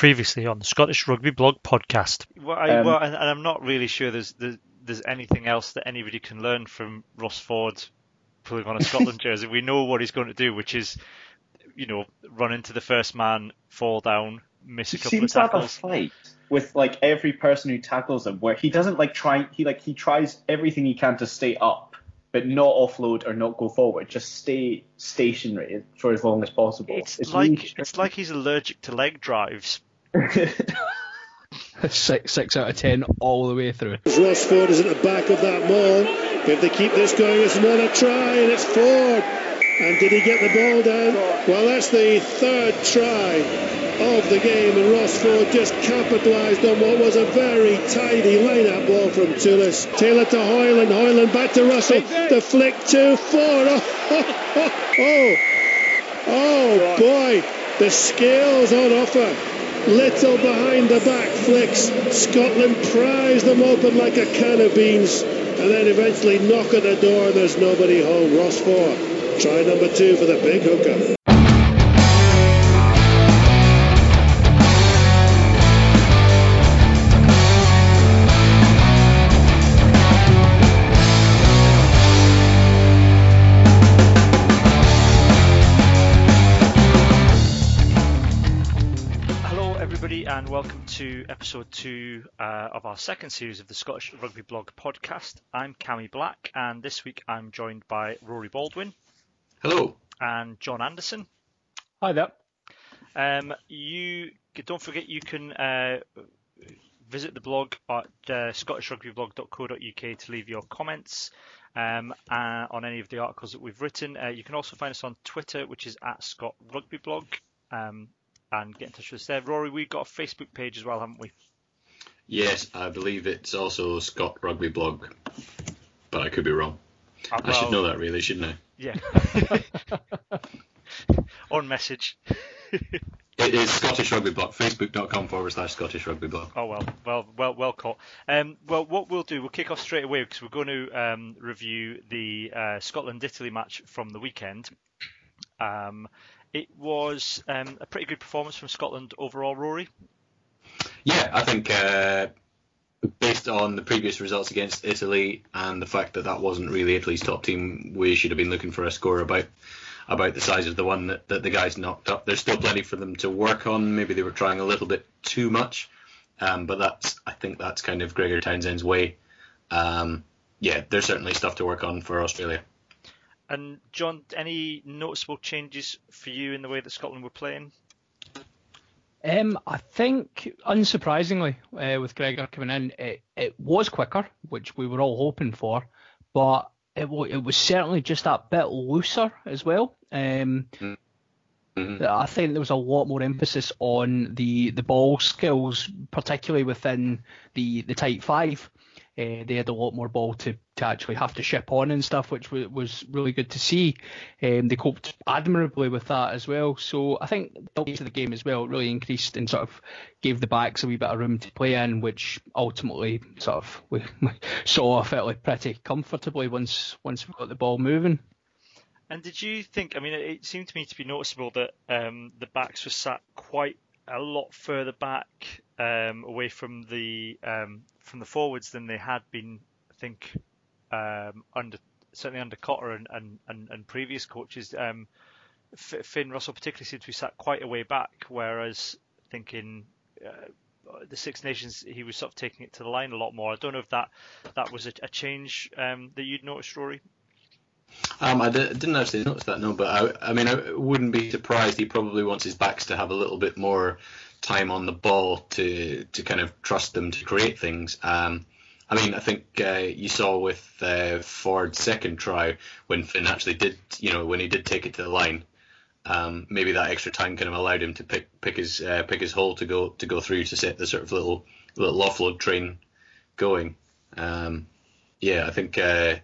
Previously on the Scottish Rugby Blog podcast. Well, I, um, well and, and, I'm not really sure there's, there's, there's anything else that anybody can learn from Ross Ford pulling on a Scotland jersey. We know what he's going to do, which is, you know, run into the first man, fall down, miss a couple seems of tackles. tackles. To have a fight with like every person who tackles him, where he doesn't like try. He like he tries everything he can to stay up, but not offload or not go forward. Just stay stationary for as long as possible. It's, it's like really it's like he's allergic to leg drives. six, six out of ten all the way through. Ross Ford is at the back of that maul. If they keep this going, it's another try, and it's Ford. And did he get the ball down? Well, that's the third try of the game, and Ross Ford just capitalised on what was a very tidy line-out ball from Toolis. Taylor to Hoyland, Hoyland back to Russell. The flick to Ford. Oh, oh, oh, oh boy, the skills on offer. Little behind the back flicks. Scotland pries them open like a can of beans and then eventually knock at the door and there's nobody home. Ross Ford. Try number two for the big hooker. To episode two uh, of our second series of the Scottish Rugby Blog podcast. I'm Cammy Black, and this week I'm joined by Rory Baldwin. Hello. And John Anderson. Hi there. Um, you don't forget you can uh, visit the blog at uh, scottishrugbyblog.co.uk to leave your comments um, uh, on any of the articles that we've written. Uh, you can also find us on Twitter, which is at Scott Rugby Blog. Um, and get in touch with us there. Rory, we've got a Facebook page as well, haven't we? Yes, I believe it's also Scott Rugby Blog, but I could be wrong. Uh, well, I should know that really, shouldn't I? Yeah. On message. it is Scottish Rugby Blog, facebook.com forward slash Scottish Rugby Blog. Oh, well, well, well, well caught. Um, well, what we'll do, we'll kick off straight away because we're going to um, review the uh, Scotland Italy match from the weekend. Um, it was um, a pretty good performance from Scotland overall, Rory. Yeah, I think uh, based on the previous results against Italy and the fact that that wasn't really Italy's top team, we should have been looking for a score about about the size of the one that, that the guys knocked up. There's still plenty for them to work on. Maybe they were trying a little bit too much, um, but that's I think that's kind of Gregor Townsend's way. Um, yeah, there's certainly stuff to work on for Australia. And John, any noticeable changes for you in the way that Scotland were playing? Um, I think, unsurprisingly, uh, with Gregor coming in, it, it was quicker, which we were all hoping for, but it, it was certainly just that bit looser as well. Um, mm-hmm. I think there was a lot more emphasis on the, the ball skills, particularly within the, the tight five. Uh, they had a lot more ball to, to actually have to ship on and stuff, which w- was really good to see. Um, they coped admirably with that as well. So I think the pace of the game as well really increased and sort of gave the backs a wee bit of room to play in, which ultimately sort of we saw fairly pretty comfortably once once we got the ball moving. And did you think? I mean, it seemed to me to be noticeable that um, the backs were sat quite a lot further back um, away from the um, from the forwards than they had been, I think, um, under certainly under Cotter and, and, and, and previous coaches. Um, Finn Russell particularly seemed to be sat quite a way back, whereas I think in uh, the Six Nations he was sort of taking it to the line a lot more. I don't know if that that was a, a change um, that you'd noticed, Rory. Um, I didn't actually notice that, no. But I, I mean, I wouldn't be surprised. He probably wants his backs to have a little bit more time on the ball to to kind of trust them to create things. Um, I mean, I think uh, you saw with uh, Ford's second try when Finn actually did, you know, when he did take it to the line. Um, maybe that extra time kind of allowed him to pick pick his uh, pick his hole to go to go through to set the sort of little little offload train going. Um, yeah, I think uh,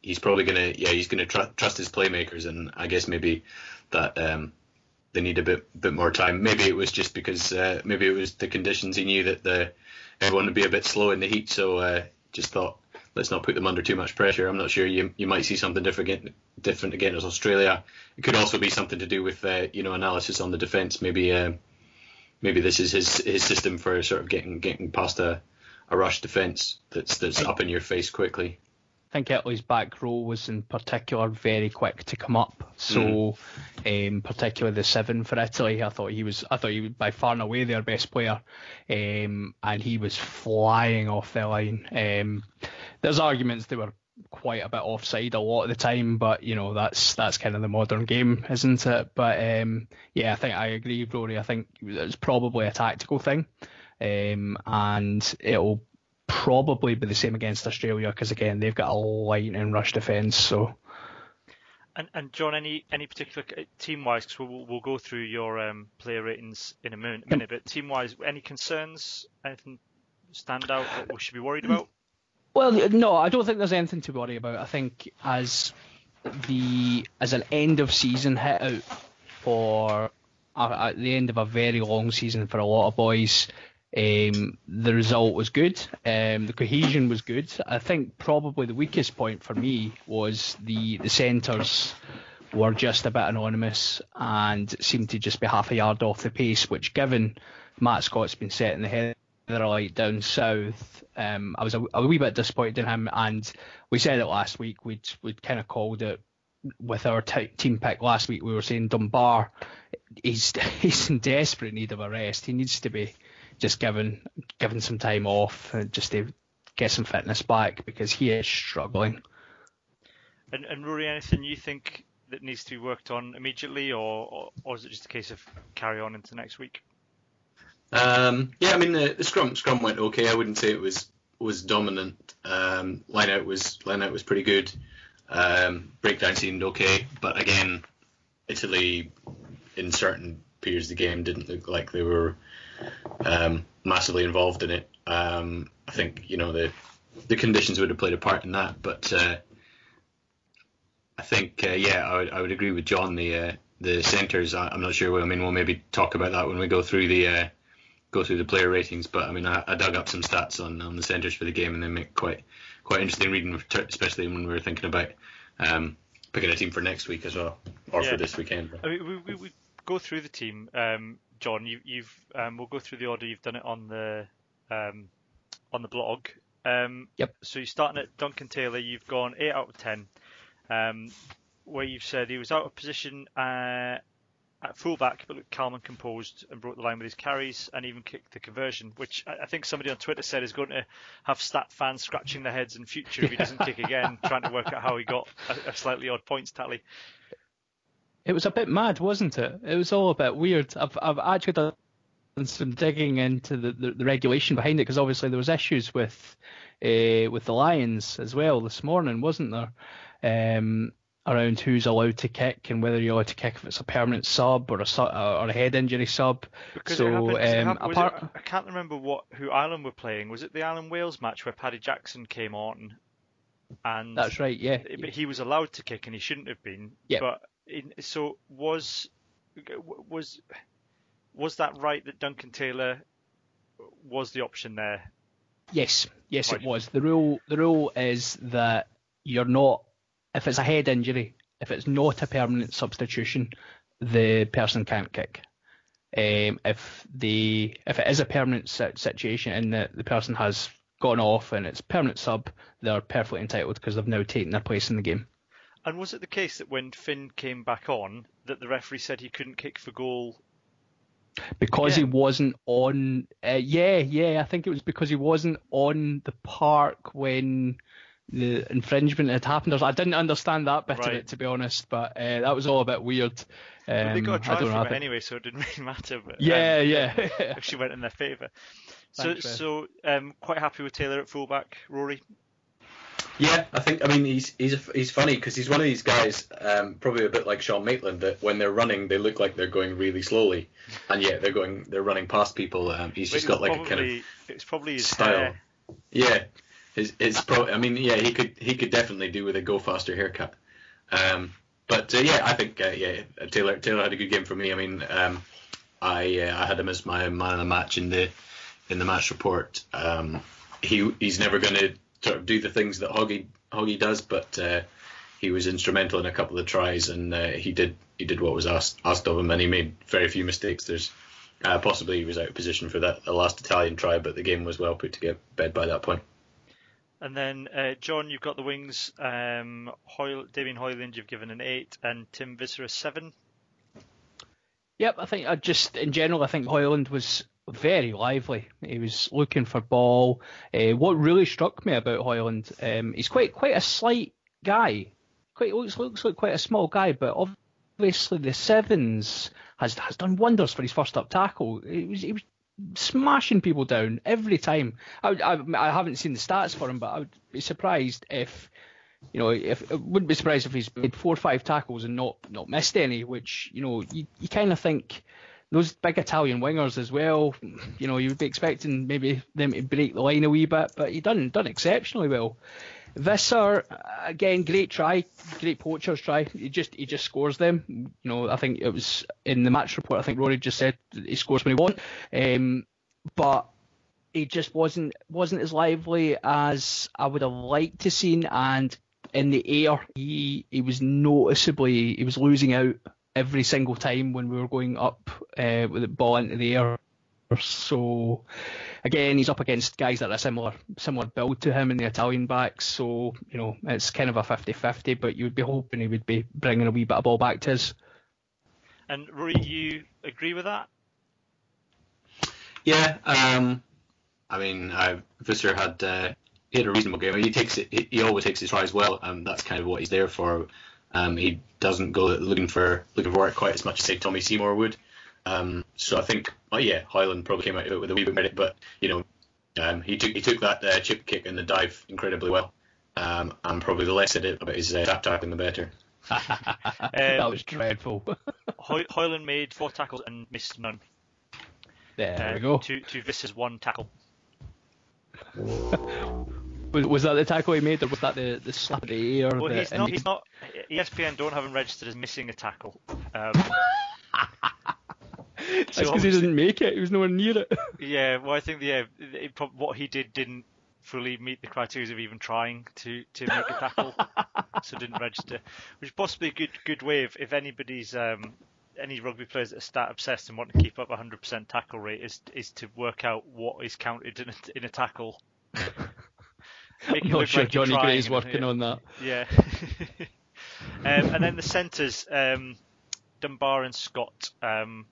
he's probably gonna yeah he's gonna tr- trust his playmakers, and I guess maybe that um, they need a bit bit more time. Maybe it was just because uh, maybe it was the conditions. He knew that the everyone would be a bit slow in the heat, so uh, just thought let's not put them under too much pressure. I'm not sure you you might see something different different again as Australia. It could also be something to do with uh, you know analysis on the defence. Maybe uh, maybe this is his his system for sort of getting getting past a, a rush defence that's that's up in your face quickly. I think Italy's back row was in particular very quick to come up. So, um, particularly the seven for Italy, I thought he was, I thought he was by far and away their best player, um, and he was flying off the line. Um, there's arguments they were quite a bit offside a lot of the time, but you know that's that's kind of the modern game, isn't it? But um, yeah, I think I agree, Rory. I think it's probably a tactical thing, um, and it'll probably be the same against Australia because again they've got a lightning rush defence. So And, and John, any any particular team wise, because we'll, we'll go through your um, player ratings in a minute, minute but team wise, any concerns, anything stand out that we should be worried about? Well, no, I don't think there's anything to worry about. I think as the as an end of season hit out for uh, at the end of a very long season for a lot of boys, um, the result was good. Um, the cohesion was good. I think probably the weakest point for me was the the centres were just a bit anonymous and seemed to just be half a yard off the pace, which given Matt Scott's been setting the head light down south. Um, I was a, a, wee bit disappointed in him, and we said it last week. We'd we'd kind of called it with our t- team pick last week. We were saying Dunbar, he's he's in desperate need of a rest. He needs to be just given given some time off, just to get some fitness back because he is struggling. And, and Rory, anything you think that needs to be worked on immediately, or, or, or is it just a case of carry on into next week? Um, yeah, I mean the, the, scrum scrum went okay. I wouldn't say it was was dominant. Um, line out was line out was pretty good. Um, breakdown seemed okay, but again, Italy in certain periods of the game didn't look like they were um, massively involved in it. Um, I think you know the the conditions would have played a part in that, but uh, I think uh, yeah, I would, I would agree with John. The uh, the centres, I'm not sure. I mean, we'll maybe talk about that when we go through the uh, go through the player ratings. But I mean, I, I dug up some stats on, on the centres for the game, and they make quite quite interesting reading, especially when we were thinking about um, picking a team for next week as well, or yeah. for this weekend. I mean, we, we, we go through the team. Um, John, you, you've um, we'll go through the order you've done it on the um, on the blog. Um, yep. So you're starting at Duncan Taylor. You've gone eight out of ten, um, where you've said he was out of position uh, at fullback, but looked calm and composed and broke the line with his carries and even kicked the conversion, which I think somebody on Twitter said is going to have stat fans scratching their heads in future if he doesn't kick again, trying to work out how he got a slightly odd points tally. It was a bit mad, wasn't it? It was all a bit weird. I've I've actually done some digging into the, the, the regulation behind it because obviously there was issues with uh, with the Lions as well this morning, wasn't there? Um, around who's allowed to kick and whether you're allowed to kick if it's a permanent sub or a or a head injury sub. Because so happened, um, apart... it, I can't remember what who Ireland were playing. Was it the Ireland Wales match where Paddy Jackson came on? And that's right, yeah. But he was allowed to kick and he shouldn't have been. Yeah. But in, so was was was that right that Duncan Taylor was the option there? Yes, yes, right. it was. The rule the rule is that you're not if it's a head injury, if it's not a permanent substitution, the person can't kick. Um, if the if it is a permanent situation and the, the person has gone off and it's permanent sub, they're perfectly entitled because they've now taken their place in the game. And was it the case that when Finn came back on, that the referee said he couldn't kick for goal? Because again? he wasn't on. Uh, yeah, yeah, I think it was because he wasn't on the park when the infringement had happened. I didn't understand that bit right. of it to be honest, but uh, that was all a bit weird. Um, they got a um, try from know, it anyway, so it didn't really matter. But, yeah, um, yeah. if she went in their favour. So, so um, quite happy with Taylor at fullback, Rory. Yeah, I think. I mean, he's he's a, he's funny because he's one of these guys, um, probably a bit like Sean Maitland, that when they're running, they look like they're going really slowly, and yet they're going, they're running past people. Um, he's just got like probably, a kind of it's probably his style. Hair. Yeah, it's, it's pro. I mean, yeah, he could he could definitely do with a go faster haircut. Um, but uh, yeah, I think uh, yeah, Taylor Taylor had a good game for me. I mean, um, I uh, I had him as my man of the match in the in the match report. Um, he he's never going to sort of do the things that Hoggy Hoggy does, but uh, he was instrumental in a couple of tries, and uh, he did he did what was asked asked of him, and he made very few mistakes. There's Uh, possibly he was out of position for that the last Italian try, but the game was well put to bed by that point. And then, uh, John, you've got the wings. Um, Hoyle, Damien Hoyland, you've given an 8, and Tim Visser a 7. Yep, I think I just in general, I think Hoyland was very lively. He was looking for ball. Uh, what really struck me about Hoyland, um, he's quite quite a slight guy. Quite looks looks like quite a small guy, but obviously the sevens has has done wonders for his first up tackle. He was he was smashing people down every time. I, I, I haven't seen the stats for him, but I would be surprised if you know, if wouldn't be surprised if he's made four or five tackles and not not missed any, which you know you, you kind of think those big Italian wingers as well. You know, you would be expecting maybe them to break the line a wee bit, but he done done exceptionally well. Visser again, great try, great poacher's try. He just he just scores them. You know, I think it was in the match report. I think Rory just said he scores when he wants. Um, but he just wasn't wasn't as lively as I would have liked to seen, and in the air, he he was noticeably he was losing out every single time when we were going up uh, with the ball into the air. So again, he's up against guys that are similar similar build to him in the Italian backs. So you know it's kind of a 50-50, but you would be hoping he would be bringing a wee bit of ball back to us. And Rory, you agree with that? Yeah, um, I mean, uh, Visser had uh, he had a reasonable game. He takes it. He, always takes his tries well, and that's kind of what he's there for. Um, he doesn't go looking for looking for work quite as much as say Tommy Seymour would. Um, so I think, oh yeah, Hoyland probably came out of it with a wee bit of credit, but you know, um, he took he took that uh, chip kick and the dive incredibly well. Um, and probably the less I did about his uh, tap tackling, the better. that was dreadful. Hoy- Hoyland made four tackles and missed none. There uh, we go. Two two Visser's one tackle. Was, was that the tackle he made, or was that the, the slap of the air? Well, he's not, he's not. ESPN don't have him registered as missing a tackle. Um, That's because he didn't make it. He was nowhere near it. yeah, well, I think yeah, it, what he did didn't fully meet the criteria of even trying to, to make a tackle, so didn't register. Which is possibly a good good way if, if anybody's um, any rugby players that are stat obsessed and want to keep up 100% tackle rate is is to work out what is counted in a, in a tackle. I'm not sure like Johnny Gray is working on that. Yeah. um, and then the centres, um, Dunbar and Scott. Um,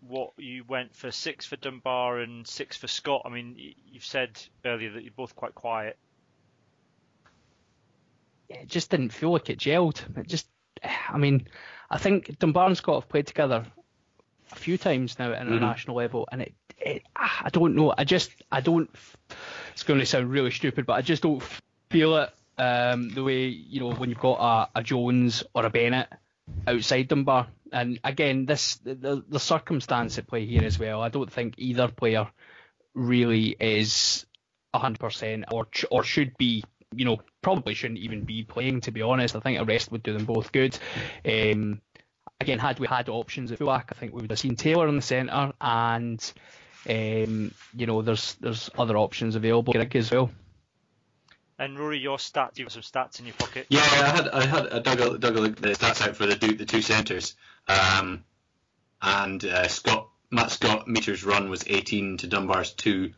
what you went for six for Dunbar and six for Scott. I mean, you've said earlier that you're both quite quiet. It just didn't feel like it gelled. It just, I mean, I think Dunbar and Scott have played together a few times now at international mm-hmm. level, and it, it, I don't know. I just, I don't it's going to sound really stupid, but I just don't feel it um, the way you know when you've got a, a, Jones or a Bennett outside Dunbar. And again, this the, the circumstance at play here as well. I don't think either player really is hundred percent or or should be. You know, probably shouldn't even be playing. To be honest, I think a rest would do them both good. Um, again, had we had options at fullback, I think we would have seen Taylor in the centre and um, you know, there's there's other options available Greg as well. And Rory, your stats, you have some stats in your pocket. Yeah, I had I had I dug a, dug a, look the stats out for the the two centres, um, and uh, Scott Matt Scott meters run was 18 to Dunbar's two.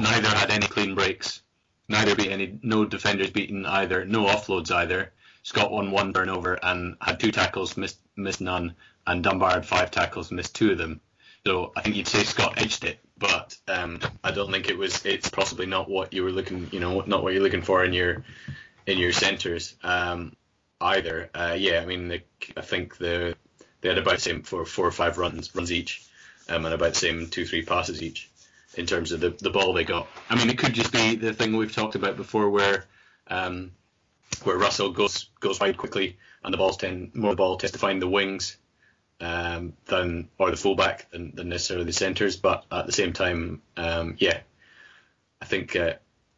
Neither had any clean breaks. Neither beat any no defenders beaten either. No offloads either. Scott won one turnover and had two tackles, missed missed none, and Dunbar had five tackles, missed two of them. So I think you'd say Scott edged it, but um, I don't think it was. It's possibly not what you were looking, you know, not what you're looking for in your in your centres um, either. Uh, yeah, I mean, the, I think the they had about the same for four or five runs runs each, um, and about the same two three passes each in terms of the the ball they got. I mean, it could just be the thing we've talked about before, where um, where Russell goes goes wide quickly and the balls tend more the ball tends to find the wings um, than or the fullback than, than necessarily the centres. But at the same time, um, yeah, I think uh,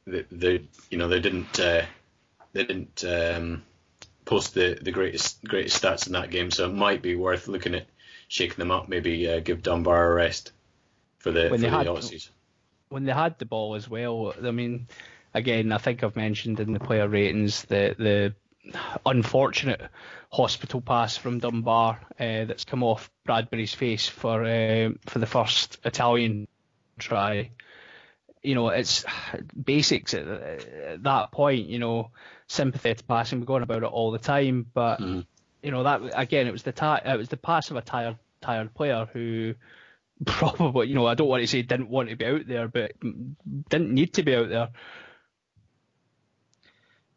the, the you know they didn't uh, they didn't um, post the, the greatest greatest stats in that game, so it might be worth looking at shaking them up. Maybe uh, give Dunbar a rest for the when for the had, Aussies. When they had the ball as well, I mean, again, I think I've mentioned in the player ratings that the unfortunate hospital pass from Dunbar uh, that's come off Bradbury's face for uh, for the first Italian try. You know, it's basics at, at that point. You know, sympathetic passing. We're going about it all the time, but Mhm. you know that again, it was the ti- it was the pass of a tired tired player who probably, you know, I don't want to say didn't want to be out there, but didn't need to be out there.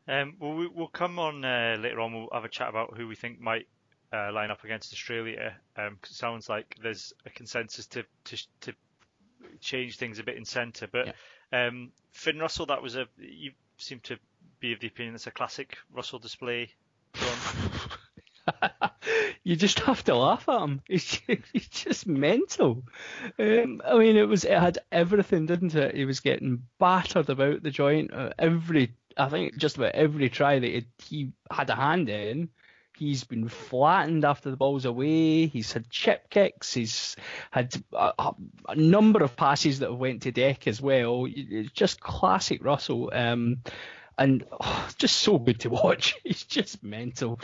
Um, well, we, we'll come on uh, later on. We'll have a chat about who we think might uh, line up against Australia. Um 'cause it sounds like there's a consensus to to, to change things a bit in centre. But um, Finn Russell, that was a you seem to be of the opinion it's a classic Russell display. You just have to laugh at him. He's just, he's just mental. Um, I mean, it was it had everything, didn't it? He was getting battered about the joint. Uh, every, I think, just about every try that he, he had a hand in, he's been flattened after the ball's away. He's had chip kicks. He's had a, a, a number of passes that have went to deck as well. It's just classic Russell. Um, and oh, just so good to watch. He's just mental.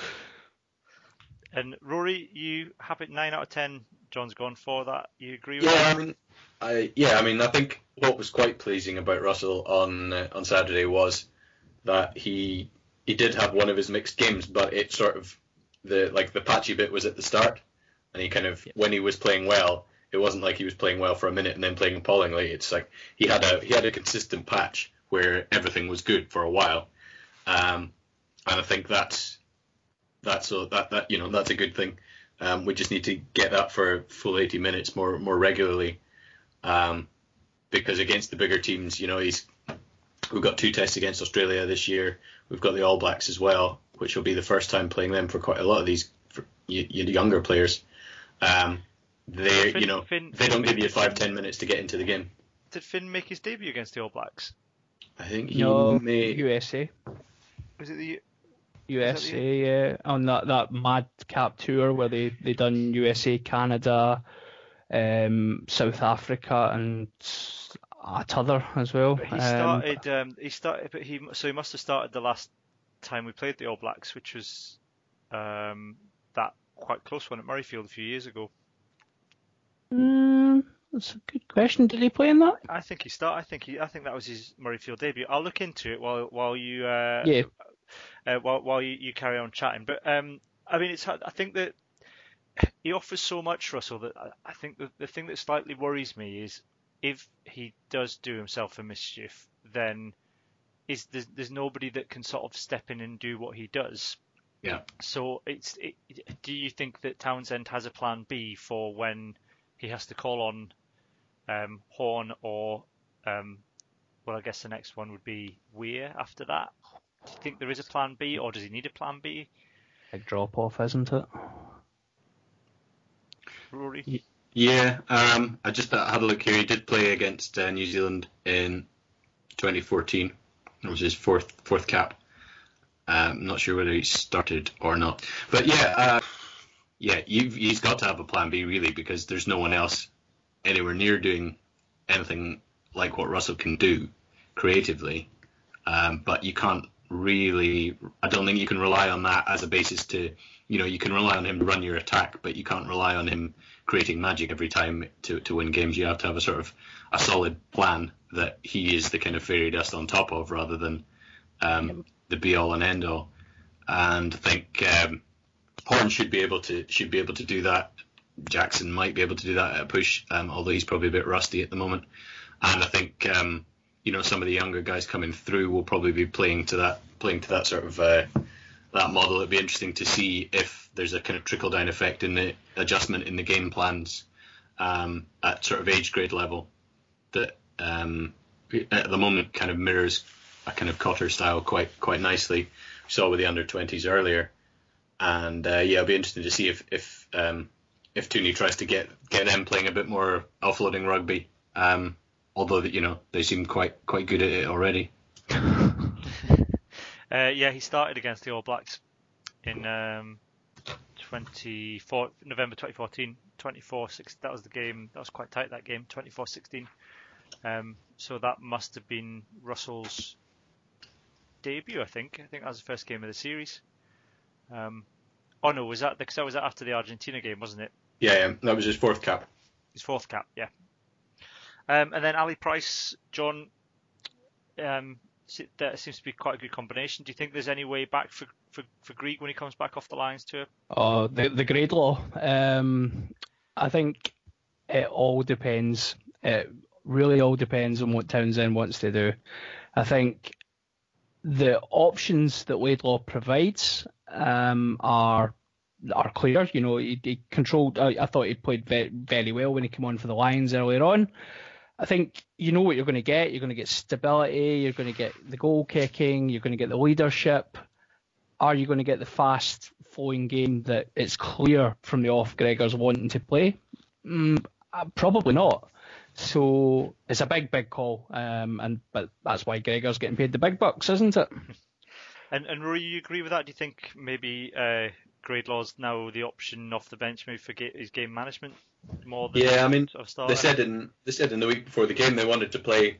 And Rory, you have it nine out of ten. John's gone for that. You agree with Yeah, that? I mean, I yeah, I mean, I think what was quite pleasing about Russell on uh, on Saturday was that he he did have one of his mixed games, but it sort of the like the patchy bit was at the start, and he kind of when he was playing well, it wasn't like he was playing well for a minute and then playing appallingly. It's like he had a he had a consistent patch where everything was good for a while, um, and I think that's that's a, that that you know that's a good thing. Um, we just need to get that for full 80 minutes more more regularly, um, because against the bigger teams, you know, he's we've got two tests against Australia this year. We've got the All Blacks as well, which will be the first time playing them for quite a lot of these for y- y- younger players. Um, they Finn- you know Finn- they don't Finn give you made- five ten minutes to get into the game. Did Finn make his debut against the All Blacks? I think he No, may. USA. Was it the USA, yeah, on that that madcap tour where they they done USA, Canada, um, South Africa, and a t'other as well. But he Um, started. Um, he started, but he so he must have started the last time we played the All Blacks, which was um, that quite close one at Murrayfield a few years ago. mm, that's a good question. Did he play in that? I think he started. I think he. I think that was his Murrayfield debut. I'll look into it while while you. Uh, Yeah. Uh, while while you, you carry on chatting, but um, I mean, it's. I think that he offers so much, Russell. That I, I think the the thing that slightly worries me is if he does do himself a mischief, then is there's, there's nobody that can sort of step in and do what he does. Yeah. So it's. It, do you think that Townsend has a plan B for when he has to call on um, Horne or um, well, I guess the next one would be Weir after that. Do you think there is a plan B, or does he need a plan B, Big drop off, isn't it? Rory? Yeah, um, I just had a look here. He did play against uh, New Zealand in 2014. It was his fourth fourth cap. Um, I'm not sure whether he started or not, but yeah, uh, yeah, he's got to have a plan B really because there's no one else anywhere near doing anything like what Russell can do creatively. Um, but you can't really. I don't think you can rely on that as a basis to. You know, you can rely on him to run your attack, but you can't rely on him creating magic every time to, to win games. You have to have a sort of a solid plan that he is the kind of fairy dust on top of, rather than um, the be all and end all. And I think um, Horne should be able to should be able to do that. Jackson might be able to do that at a push, um, although he's probably a bit rusty at the moment. And I think um, you know some of the younger guys coming through will probably be playing to that playing to that sort of uh, that model. It'd be interesting to see if there's a kind of trickle down effect in the adjustment in the game plans um, at sort of age grade level that um, at the moment kind of mirrors a kind of Cotter style quite quite nicely. We saw with the under 20s earlier, and uh, yeah, it'll be interesting to see if if um, if Tooney tries to get get them playing a bit more offloading rugby. Um, although you know they seem quite quite good at it already. Uh, yeah, he started against the All Blacks in um, 24 November 2014. 24 6 that was the game. That was quite tight. That game 24-16. Um, so that must have been Russell's debut. I think. I think that was the first game of the series. Um, oh no, was that because that was after the Argentina game, wasn't it? Yeah, yeah, that was his fourth cap. His fourth cap, yeah. Um, and then Ali Price, John. That seems to be quite a good combination. Do you think there's any way back for for, for Greig when he comes back off the Lions too? Oh, the the grade law. Um, I think it all depends. It really all depends on what Townsend wants to do. I think the options that Laidlaw provides um, are are clear. You know, he, he controlled. I, I thought he played very well when he came on for the Lions earlier on. I think you know what you're going to get. You're going to get stability. You're going to get the goal kicking. You're going to get the leadership. Are you going to get the fast flowing game that it's clear from the off Gregor's wanting to play? Mm, uh, probably not. So it's a big, big call, um, and but that's why Gregor's getting paid the big bucks, isn't it? And and Rory, you agree with that? Do you think maybe uh, Gradlaw's now the option off the bench maybe for ga- his game management more than Yeah, I mean, sort of? They said in they said in the week before the game they wanted to play,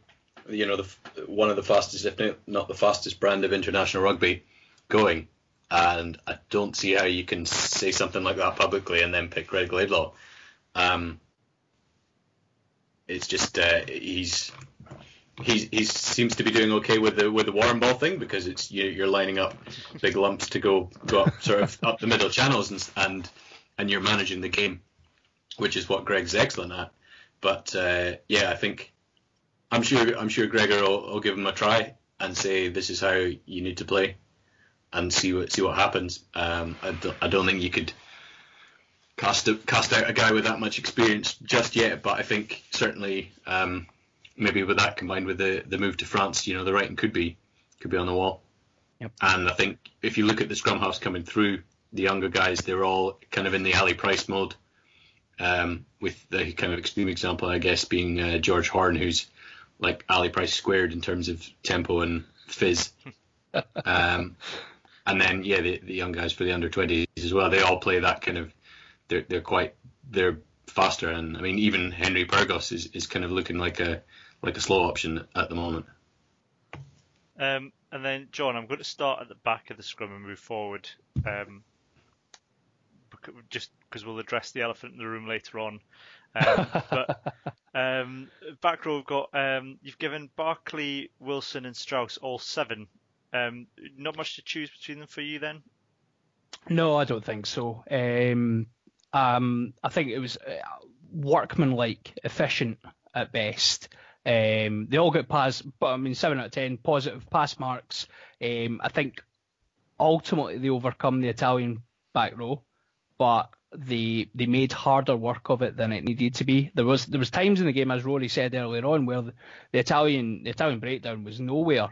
you know, the one of the fastest, if not- not the fastest brand of international rugby going, and I don't see how you can say something like that publicly and then pick Greig Laidlaw. Um, it's just uh, he's he's he seems to be doing okay with the with the warm ball thing because it's you, you're lining up big lumps to go go up sort of up the middle channels and and and you're managing the game which is what Greig's excellent at. But uh, yeah, I think I'm sure I'm sure Gregor will, will give him a try and say this is how you need to play, and see what see what happens. Um, I, don't, I don't think you could cast a, cast out a guy with that much experience just yet, but I think certainly um, maybe with that combined with the the move to France, you know, the writing could be could be on the wall. Yep. And I think if you look at the scrum halves coming through, the younger guys, they're all kind of in the Ali Price mode um, with the kind of extreme example, I guess, being uh, George Horne, who's like Ali Price squared in terms of tempo and fizz. um, and then yeah, the, the young guys for the under 20s as well. They all play that kind of. They're they're quite they're faster, and I mean even Henry Pyrgos is, is kind of looking like a like a slow option at the moment. Um, and then, John, I'm going to start at the back of the scrum and move forward, um, just because we'll address the elephant in the room later on. Um, but um, back row, we've got um, you've given Barclay, Wilson, and Strauss all seven. Um, not much to choose between them for you then. No, I don't think so. Um, um, I think it was uh, workmanlike, efficient at best. Um, they all got pass, but I mean, seven out of ten positive pass marks. Um, I think ultimately they overcome the Italian back row, but they they made harder work of it than it needed to be. There was there was times in the game, as Rory said earlier on, where the, the Italian the Italian breakdown was nowhere,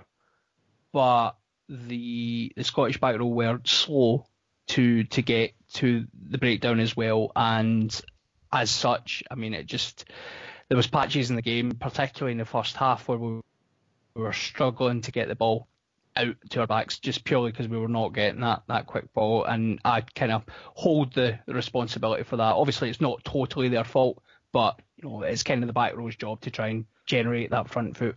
but the the Scottish back row were slow to to get to the breakdown as well, and as such, I mean, it just there was patches in the game, particularly in the first half, where we were struggling to get the ball out to our backs just purely because we were not getting that, that quick ball. And I kind of hold the responsibility for that. Obviously, it's not totally their fault, but you know it's kind of the back row's job to try and generate that front foot.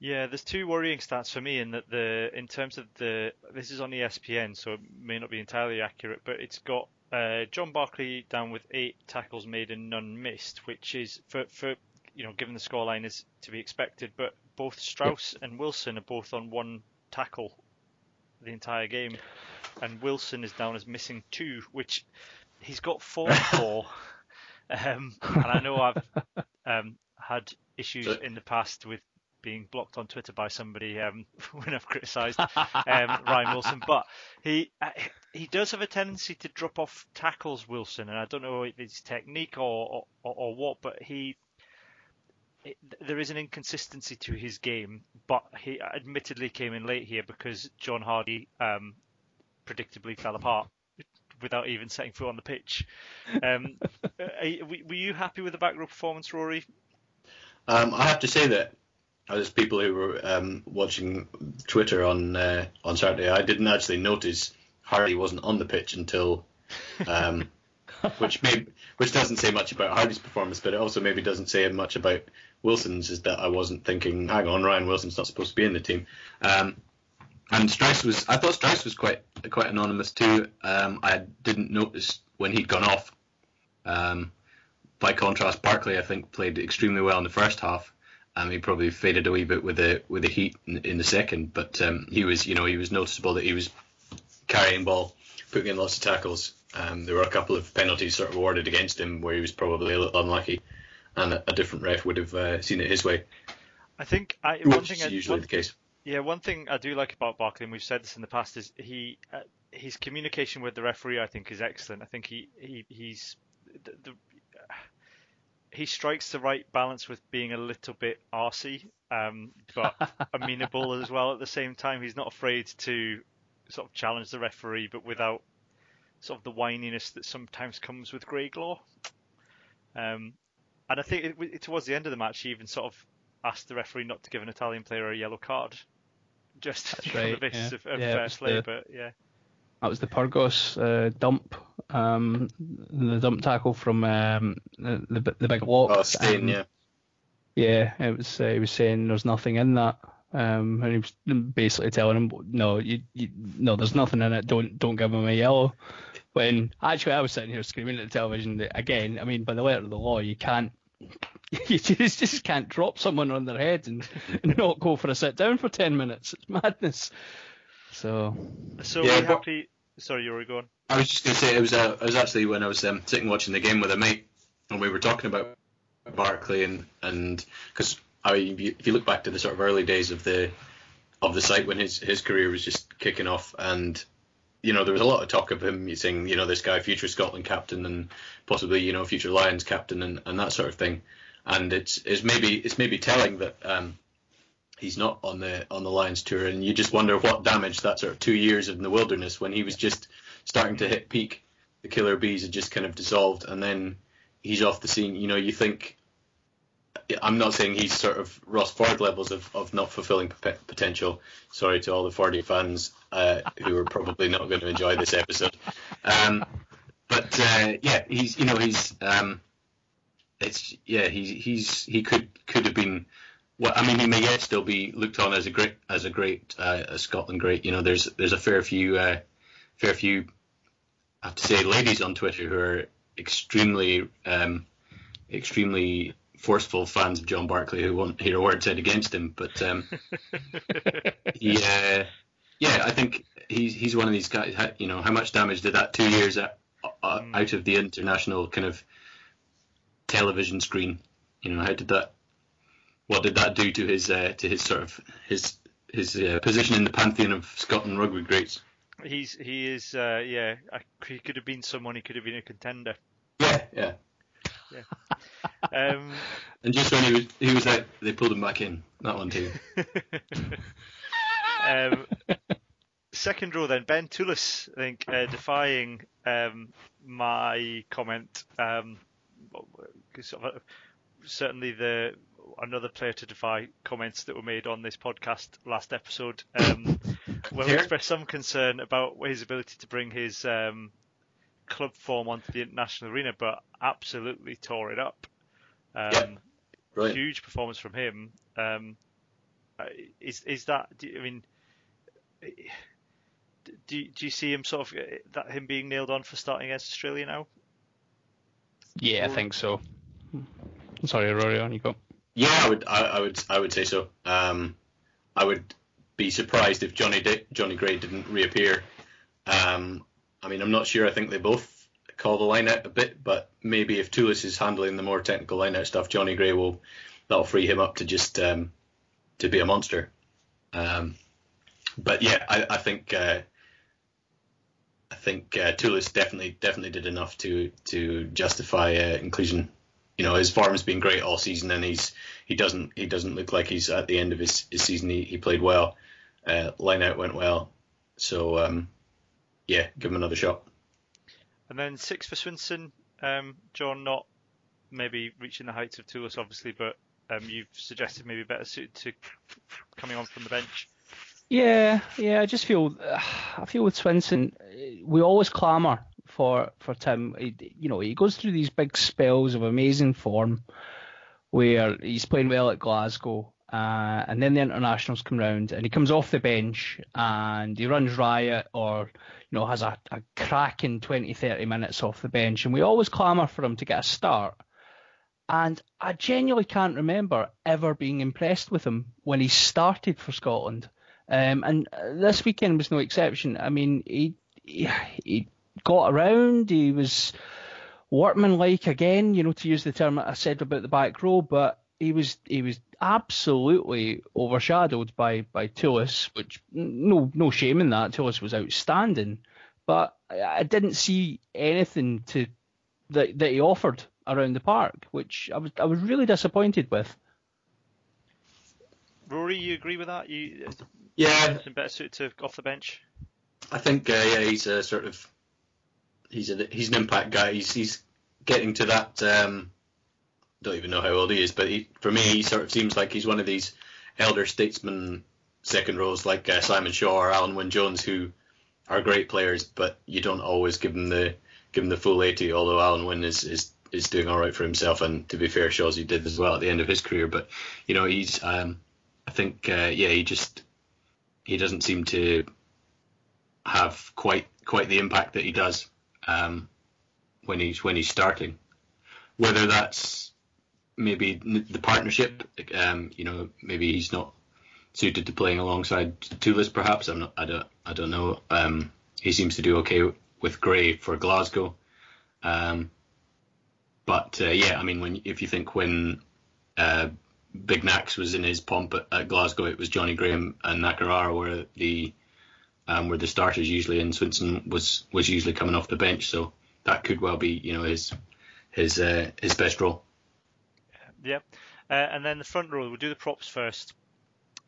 Yeah, there's two worrying stats for me in that the in terms of the this is on ESPN, so it may not be entirely accurate, but it's got uh, John Barclay down with eight tackles made and none missed, which is for for you know given the scoreline is to be expected. But both Strauss and Wilson are both on one tackle the entire game, and Wilson is down as missing two, which he's got four four. Um, and I know I've um, had issues So- in the past with being blocked on Twitter by somebody um, when I've criticised um, Ryan Wilson, but he uh, he does have a tendency to drop off tackles, Wilson, and I don't know if it's technique or or, or what, but he. It, there is an inconsistency to his game, but he admittedly came in late here because John Hardie um, predictably fell apart without even setting foot on the pitch. Um, are were you happy with the back row performance, Rory? Um, I have to say that as people who were um, watching Twitter on uh, on Saturday, I didn't actually notice Hardie wasn't on the pitch until, um, which may which doesn't say much about Hardie's performance, but it also maybe doesn't say much about Wilson's. Is that I wasn't thinking, hang on, Ryan Wilson's not supposed to be in the team. Um, and Strauss was. I thought Strauss was quite quite anonymous too. Um, I didn't notice when he'd gone off. Um, by contrast, Barclay I think played extremely well in the first half. Um, he probably faded a wee bit with the with the heat in, in the second, but um, he was you know he was noticeable that he was carrying ball, putting in lots of tackles. Um, there were a couple of penalties sort of awarded against him where he was probably a little unlucky, and a, a different ref would have uh, seen it his way. I think I, one Which thing is I, usually one, the case. Yeah, one thing I do like about Barclay, and we've said this in the past, is he uh, his communication with the referee. I think is excellent. I think he, he he's the, the he strikes the right balance with being a little bit arsy, um, but amenable as well at the same time. He's not afraid to sort of challenge the referee, but without sort of the whininess that sometimes comes with Greg Law. Um, and I think it, it, towards the end of the match, he even sort of asked the referee not to give an Italian player a yellow card, just That's on the right, basis yeah. of, of Yeah, fair play. the- But yeah, That was the Pyrgos uh, dump, um, the dump tackle from um, the, the the big lock. Oh, Stain, yeah. Yeah, it was. Uh, he was saying there's nothing in that, um, and he was basically telling him, no, you, you, no, there's nothing in it. Don't, don't give him a yellow. When actually, I was sitting here screaming at the television that again. I mean, by the letter of the law, you can't, you just, just can't drop someone on their head and, and not go for a sit down for ten minutes. It's madness. So so Yeah, we but- happy. Sorry, you were going. I was just going to say it was uh, it was actually when I was um, sitting watching the game with a mate, and we were talking about Barclay and and because I if you, if you look back to the sort of early days of the of the site when his his career was just kicking off, and you know there was a lot of talk of him saying you know this guy future Scotland captain and possibly you know future Lions captain and, and that sort of thing, and it's it's maybe it's maybe telling that. Um, He's not on the on the Lions tour, and you just wonder what damage that sort of two years in the wilderness when he was just starting to hit peak, the killer bees had just kind of dissolved, and then he's off the scene. You know, you think. I'm not saying he's sort of Ross Ford levels of, of not fulfilling p- potential. Sorry to all the Fordy fans uh, who are probably not going to enjoy this episode. Um, but uh, yeah, he's you know he's um, it's yeah he's he's he could could have been. Well, I mean, he may yet still be looked on as a great as a great uh, a Scotland great. You know, there's there's a fair few uh, fair few I have to say ladies on Twitter who are extremely um, extremely forceful fans of John Barclay who won't hear a word said against him. But um, he, uh, yeah, I think he's he's one of these guys. You know, how much damage did that two years out, uh, Mm. out of the international kind of television screen? You know, how did that? What did that do to his uh, to his sort of his his uh, position in the pantheon of Scotland rugby greats? He's he is uh, yeah. I, he could have been someone. He could have been a contender. Yeah, yeah. Um, And just when he was he was out, they pulled him back in. That one too. um, second row then, Ben Toolis, I think, uh, defying um, my comment. Um, 'cause sort of, uh, certainly the another player to defy comments that were made on this podcast last episode. Um, where we expressed some concern about his ability to bring his um, club form onto the international arena, but absolutely tore it up. Um, Yeah. Brilliant. huge performance from him. Um, uh, is is that? Do, I mean, do do you see him sort of uh, that him being nailed on for starting against Australia now? yeah, I think so. Sorry, Rory, on you go. Yeah, I would, I, I would, I would say so. Um, I would be surprised if Johnny Di- Johnny Gray didn't reappear. Um, I mean, I'm not sure. I think they both call the line out a bit, but maybe if Toolis is handling the more technical line out stuff, Johnny Gray will that'll free him up to just um, to be a monster. Um, but yeah, I, I think uh, I think uh, Toolis definitely definitely did enough to to justify uh, inclusion you know his form's been great all season, and he's he doesn't he doesn't look like he's at the end of his, his season. He, he played well, uh, line out went well, so um, yeah, give him another shot. And then six for Swinson. Um, John not maybe reaching the heights of Toolis, obviously, but um, you've suggested maybe better suited to coming on from the bench. Yeah, yeah. I just feel, I feel with Swinson, we always clamour for for Tim. He, you know, he goes through these big spells of amazing form, where he's playing well at Glasgow, uh, and then the internationals come round, and he comes off the bench and he runs riot or you know has a, a cracking 20, 30 minutes off the bench, and we always clamour for him to get a start. And I genuinely can't remember ever being impressed with him when he started for Scotland. Um, and this weekend was no exception. I mean, he, he, he got around, he was workmanlike again, you know, to use the term I said about the back row, but he was he was absolutely overshadowed by by Toolis, which no no shame in that. Toolis was outstanding, but I didn't see anything to that that he offered around the park, which I was I was really disappointed with. Rory, you agree with that? You yeah, better suited to off the bench. I think uh, yeah, he's a sort of he's a he's an impact guy. He's he's getting to that. Um, don't even know how old he is, but he, for me, he sort of seems like he's one of these elder statesman second rows like uh, Simon Shaw or Alun Wyn Jones, who are great players, but you don't always give them the give them the full 80. Although Alan Wyn is, is is doing all right for himself, and to be fair, Shawsy did as well at the end of his career. But you know, he's um, I think uh, yeah, he just he doesn't seem to have quite quite the impact that he does um, when he's when he's starting. Whether that's maybe the partnership, um, you know, maybe he's not suited to playing alongside Toolis. Perhaps I'm not. I don't. I don't know. Um, he seems to do okay with Gray for Glasgow. Um, but uh, yeah, I mean, when if you think when uh, Big Nax was in his pomp at, at, Glasgow, it was Johnny Graham and Nakarawa were the um, were the starters usually, and Swinson was was usually coming off the bench. So that could well be, you know, his his uh, his best role. Yeah, uh, and then the front row. We'll do the props first,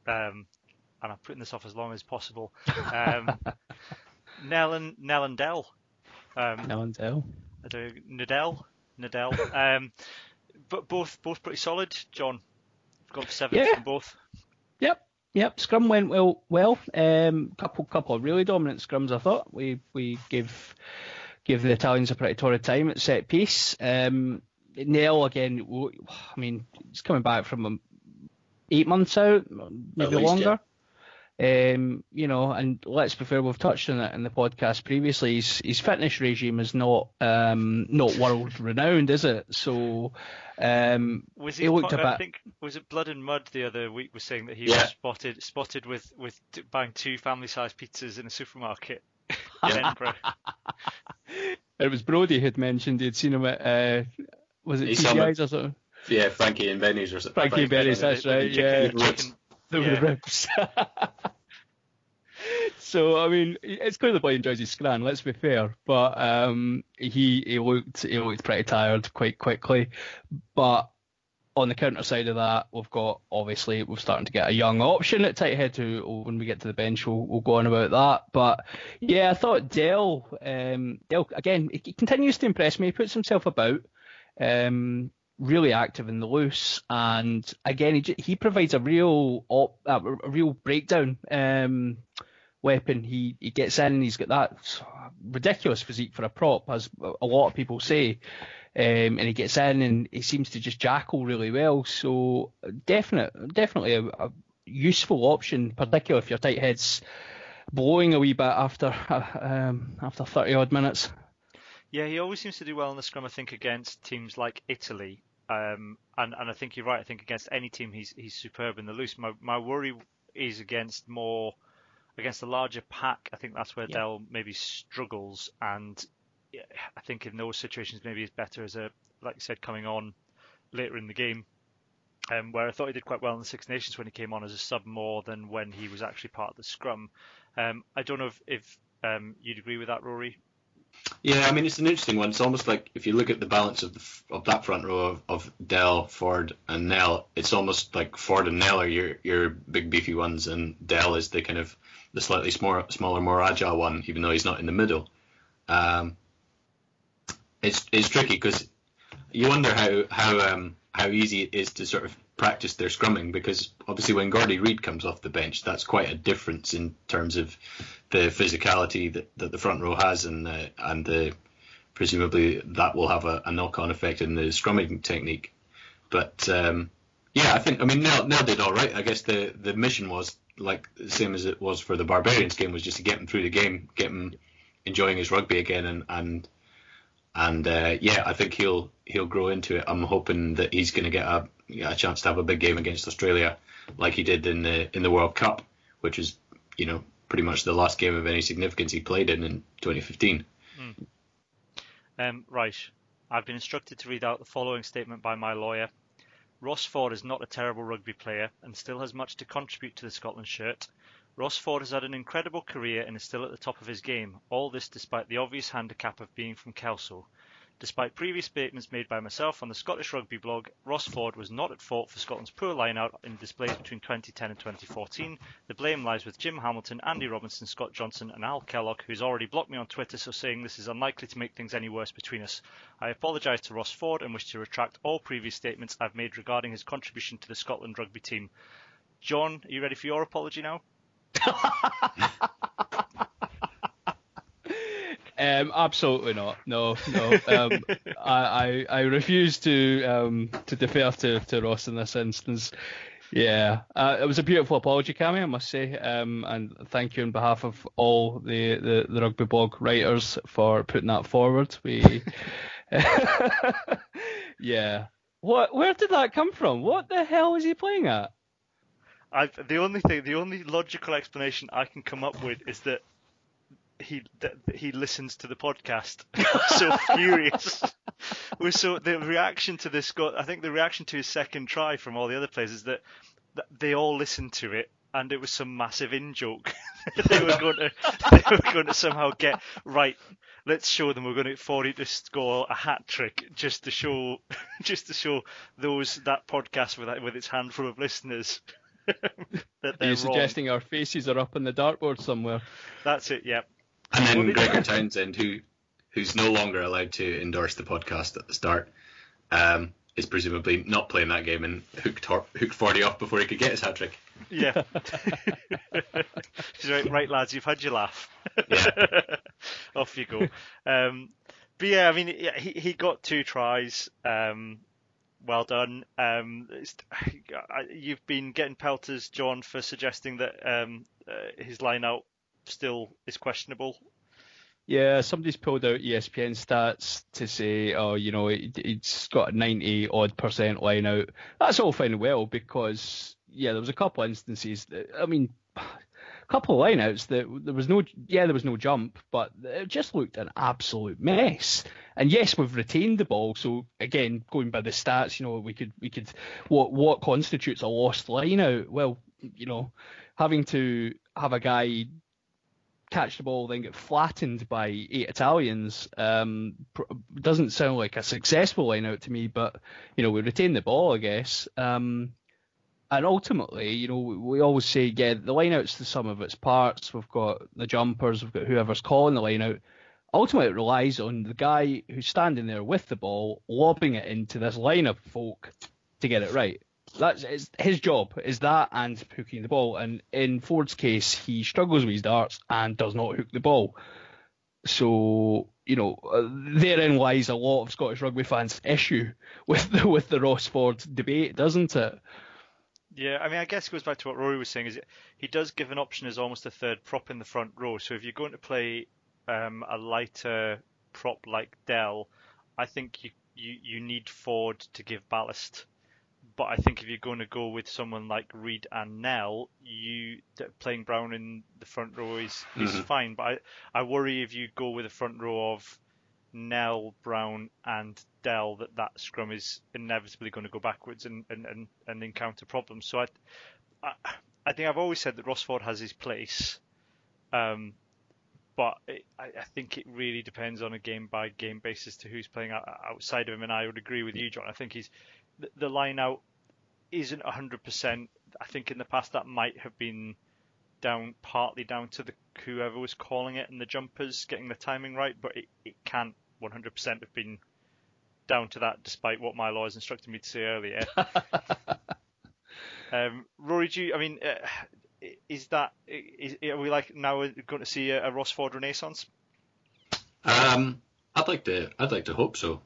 um, and I'm putting this off as long as possible. Um, Nel and Nel and Dell. Um, Nel and Dell. I don't Nadell. Nadell. Um, but both both pretty solid. John, got seven yeah. from both. Yep. Yep, scrum went well. Well, um, couple couple of really dominant scrums. I thought we we give give the Italians a pretty torrid time at set piece. Um, Nel again. I mean, he's coming back from eight months out, maybe least, longer. Yeah. Um, you know, and let's be fair, we've touched on it in the podcast previously. His, his fitness regime is not um, not world renowned, is it? So um, was he, he looked a bit. I think was it Blood and Mud the other week was saying that he yeah. was spotted spotted with with buying two family sized pizzas in a supermarket in Edinburgh. It was Brody who'd mentioned he'd seen him at uh, was it TGI's or something? Yeah, Frankie and Benny's or something. Frankie and Benny's, that's right. Yeah, the yeah. ribs. so I mean, it's clear the boy enjoys his scran. Let's be fair, but um, he he looked he looked pretty tired quite quickly. But on the counter side of that, we've got obviously we're starting to get a young option at tight head who when we get to the bench we'll, we'll go on about that. But yeah, I thought Dell um, Dell again he continues to impress me. He puts himself about. Um, really active in the loose, and again he he provides a real op, a real breakdown um, weapon. He he gets in, he's got that ridiculous physique for a prop, as a lot of people say, um, and he gets in and he seems to just jackal really well. So definite, definitely a, a useful option, particularly if your tight head's blowing a wee bit after um, after 30 odd minutes. Yeah, he always seems to do well in the scrum. I think against teams like Italy, um, and and I think you're right. I think against any team, he's he's superb in the loose. My my worry is against more against the larger pack. I think that's where yeah. Dell maybe struggles, and I think in those situations maybe he's better as a like you said coming on later in the game. Um, where I thought he did quite well in the Six Nations when he came on as a sub more than when he was actually part of the scrum. Um, I don't know if, if um, you'd agree with that, Rory. Yeah, I mean it's an interesting one. It's almost like if you look at the balance of the, of that front row of, of Dell, Ford, and Nel, it's almost like Ford and Nel are your your big beefy ones, and Dell is the kind of the slightly smaller, smaller, more agile one, even though he's not in the middle. Um, it's it's tricky because you wonder how how um, how easy it is to sort of practice their scrumming because obviously when Gordy Reid comes off the bench, that's quite a difference in terms of the physicality that, that the front row has, and the, and the presumably that will have a, a knock-on effect in the scrumming technique. But um, Yeah, I think I mean Nel, Nel did all right. I guess the the mission was like the same as it was for the Barbarians game was just to get him through the game, get him enjoying his rugby again, and and and uh, yeah, I think he'll he'll grow into it. I'm hoping that he's going to get a a chance to have a big game against Australia, like he did in the in the World Cup, which is you know pretty much the last game of any significance he played in in 2015. Um, right. I've been instructed to read out the following statement by my lawyer. Ross Ford is not a terrible rugby player and still has much to contribute to the Scotland shirt. Ross Ford has had an incredible career and is still at the top of his game, all this despite the obvious handicap of being from Kelso. Despite previous statements made by myself on the Scottish Rugby blog, Ross Ford was not at fault for Scotland's poor line-out in displays between 2010 and 2014. The blame lies with Jim Hamilton, Andy Robinson, Scott Johnson, and Al Kellock, who's already blocked me on Twitter, so saying this is unlikely to make things any worse between us. I apologise to Ross Ford and wish to retract all previous statements I've made regarding his contribution to the Scotland rugby team. John, are you ready for your apology now? Um, absolutely not. No, no. Um, I, I, I refuse to um, to defer to, to Ross in this instance. Yeah, uh, it was a beautiful apology, Cammy, I must say, um, and thank you on behalf of all the, the, the rugby blog writers for putting that forward. We, yeah. What? Where did that come from? What the hell is he playing at? I've, the only thing, the only logical explanation I can come up with is that he that he listens to the podcast. so furious. We're so the reaction to this got. I think the reaction to his second try from all the other players is that, that they all listened to it and it was some massive in joke. they were going to they were going to somehow get right. Let's show them we're going to Fordy to score a hat trick just to show just to show those that podcast with with its handful of listeners. that Are they're you wrong. suggesting our faces are up on the dartboard somewhere? That's it. Yep. And then Gregor Townsend, who who's no longer allowed to endorse the podcast at the start, um, is presumably not playing that game and hooked Hor- hooked Fordy off before he could get his hat trick. Yeah. She's right, right, lads. You've had your laugh. Yeah. Off you go. Um, but yeah, I mean, yeah, he he got two tries. Um, well done. Um, you've been getting pelters, John, for suggesting that um, uh, his line out still is questionable. Yeah, somebody's pulled out ESPN stats to say, oh, you know, he- he's got a 90 odd percent line out. That's all fine and well because, yeah, there was a couple instances. That, I mean, couple of lineouts that there was no, yeah, there was no jump, but it just looked an absolute mess. And yes, we've retained the ball. So again, going by the stats, you know, we could, we could, what, what constitutes a lost lineout? Well, you know, having to have a guy catch the ball, then get flattened by eight Italians um, pr- doesn't sound like a successful lineout to me. But you know, we retain the ball, I guess. Um, and ultimately, you know, we, we always say, yeah, the line out's the sum of its parts. We've got the jumpers, we've got whoever's calling the line out. Ultimately, it relies on the guy who's standing there with the ball, lobbing it into this line of folk to get it right. That's it's his job is that and hooking the ball. And in Ford's case, he struggles with his darts and does not hook the ball. So you know, uh, therein lies a lot of Scottish rugby fans' issue with the with the Ross Ford debate, doesn't it? Yeah, I mean, I guess it goes back to what Rory was saying. Is he does give an option as almost a third prop in the front row. So if you're going to play um, a lighter prop like Dell, I think you, you you need Ford to give ballast. But I think if you're going to go with someone like Reid and Nel, you playing Brown in the front row is, is Mhm. fine. But I, I worry if you go with a front row of Nel, Brown, and Dell that that scrum is inevitably going to go backwards and, and, and, and encounter problems. So I, I, I think I've always said that Ross Ford has his place, um, but it, I, I think it really depends on a game by game basis to who's playing outside of him. And I would agree with you, John. I think he's the, the line out isn't 100%. I think in the past that might have been down partly down to the whoever was calling it and the jumpers getting the timing right, but it, it can't 100% have been down to that, despite what my lawyers instructed me to say earlier. um, Rory, do you, I mean, uh, is that is, are we like now going to see a, a Ross Ford renaissance? Um, I'd like to. I'd like to hope so.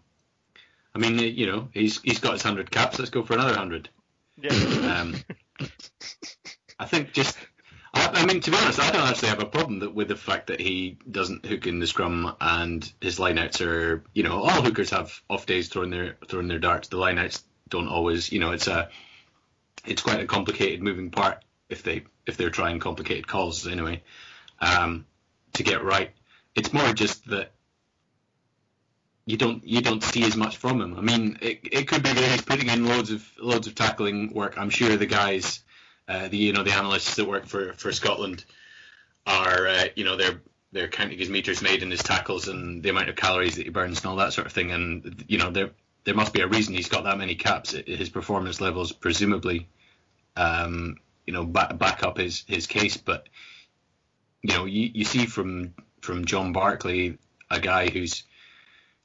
I mean, uh, you know, he's he's got his hundred caps. Let's go for another hundred. Yeah. Um, I think just. I, I mean, to be honest, I don't actually have a problem that, with the fact that he doesn't hook in the scrum and his lineouts are, you know, all hookers have off days throwing their throwing their darts. The lineouts don't always, you know, it's a it's quite a complicated moving part if they if they're trying complicated calls anyway um, to get right. It's more just that you don't you don't see as much from him. I mean, it, it could be that he's putting in loads of loads of tackling work. I'm sure the guys, uh, the you know the analysts that work for for Scotland are uh, you know they're they're counting his meters made and his tackles and the amount of calories that he burns and all that sort of thing. And you know there there must be a reason he's got that many caps. His performance levels presumably, um, you know, back, back up his his case. But you know, you, you see from from John Barclay a guy who's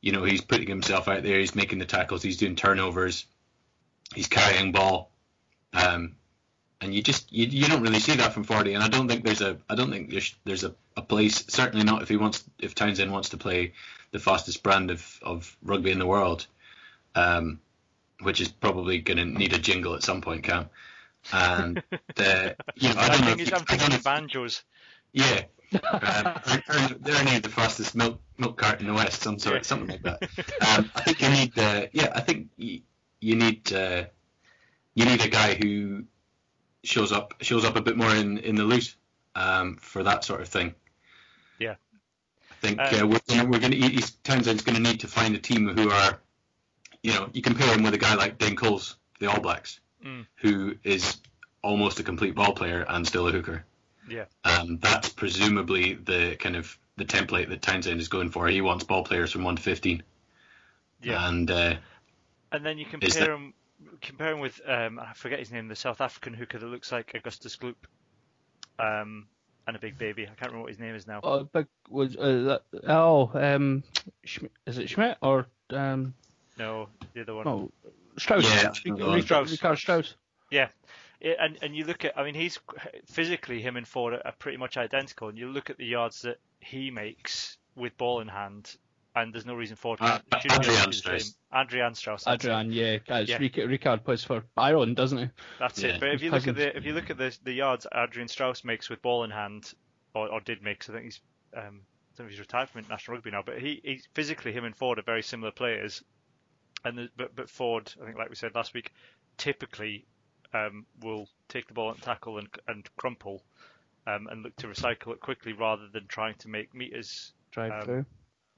you know, he's putting himself out there. He's making the tackles. He's doing turnovers. He's carrying ball. Um, and you just you, you don't really see that from Fordy. And I don't think there's a I don't think there's there's a, a place certainly not if he wants if Townsend wants to play the fastest brand of, of rugby in the world, um, which is probably going to need a jingle at some point, Cam. And uh, you know I don't know. If, I'm thinking banjos. Yeah, um, they're, they're only the fastest milk milk cart in the west, some sort, yeah. something like that. Um, I think you need, uh, yeah, I think you, you need uh, you need a guy who shows up shows up a bit more in in the loot um, for that sort of thing. Yeah, I think uh, um, we're gonna, we're going to Townsend's going to need to find a team who are, you know, you compare him with a guy like Dane Coles, the All Blacks, mm. who is almost a complete ball player and still a hooker. Yeah. Um, that's presumably the kind of the template that Townsend is going for. He wants ball players from one to fifteen. Yeah. And uh, and then you compare that... him compare him with um, I forget his name, the South African hooker that looks like Augustus Gloop. Um, and a big baby. I can't remember what his name is now. Oh, big was uh, oh um, is it Schmidt or um? No, the other one. Oh, Strauss. Yeah, Strauss. Richardt Strauss. Yeah, and and you look at, I mean, he's physically him and Ford are pretty much identical, and you look at the yards that he makes with ball in hand, and there's no reason Ford uh, should Adriaan Strauss. Adriaan Strauss. Adriaan, yeah, guys, yeah. Richardt plays for Byron, doesn't he? That's yeah. it. But if you look at the if you look at the the yards Adriaan Strauss makes with ball in hand, or, or did make, I think he's um, I don't know if he's retired from international rugby now, but he he's physically him and Ford are very similar players. And the, but but Ford, I think, like we said last week, typically um, will take the ball and tackle and, and crumple um, and look to recycle it quickly rather than trying to make meters drive um, through.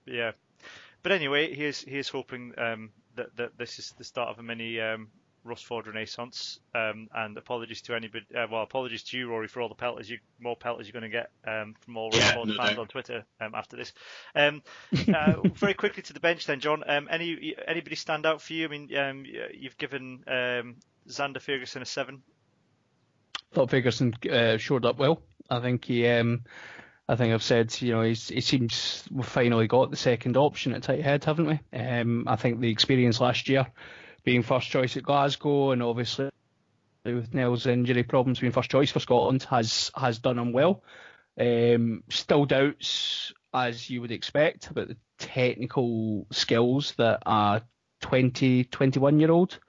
Yeah, but anyway, he is he is hoping um, that that this is the start of a mini um, Ross Ford renaissance. Um, and apologies to anybody. Uh, well, apologies to you, Rory, for all the pelters you more pelters you're going to get um, from all Ross yeah, Ford no fans doubt. on Twitter um, after this. Um, uh, very quickly to the bench then, John. Um, any anybody stand out for you? I mean, um, you've given um, Zander Fagerson a seven. Thought Fagerson uh, showed up well. I think he. Um, I think I've said, you know, he seems we've finally got the second option at tight head, haven't we? Um, I think the experience last year, being first choice at Glasgow, and obviously with Nel's injury problems being first choice for Scotland, has has done him well. Um, still doubts, as you would expect, about the technical skills that a 20, 21 year old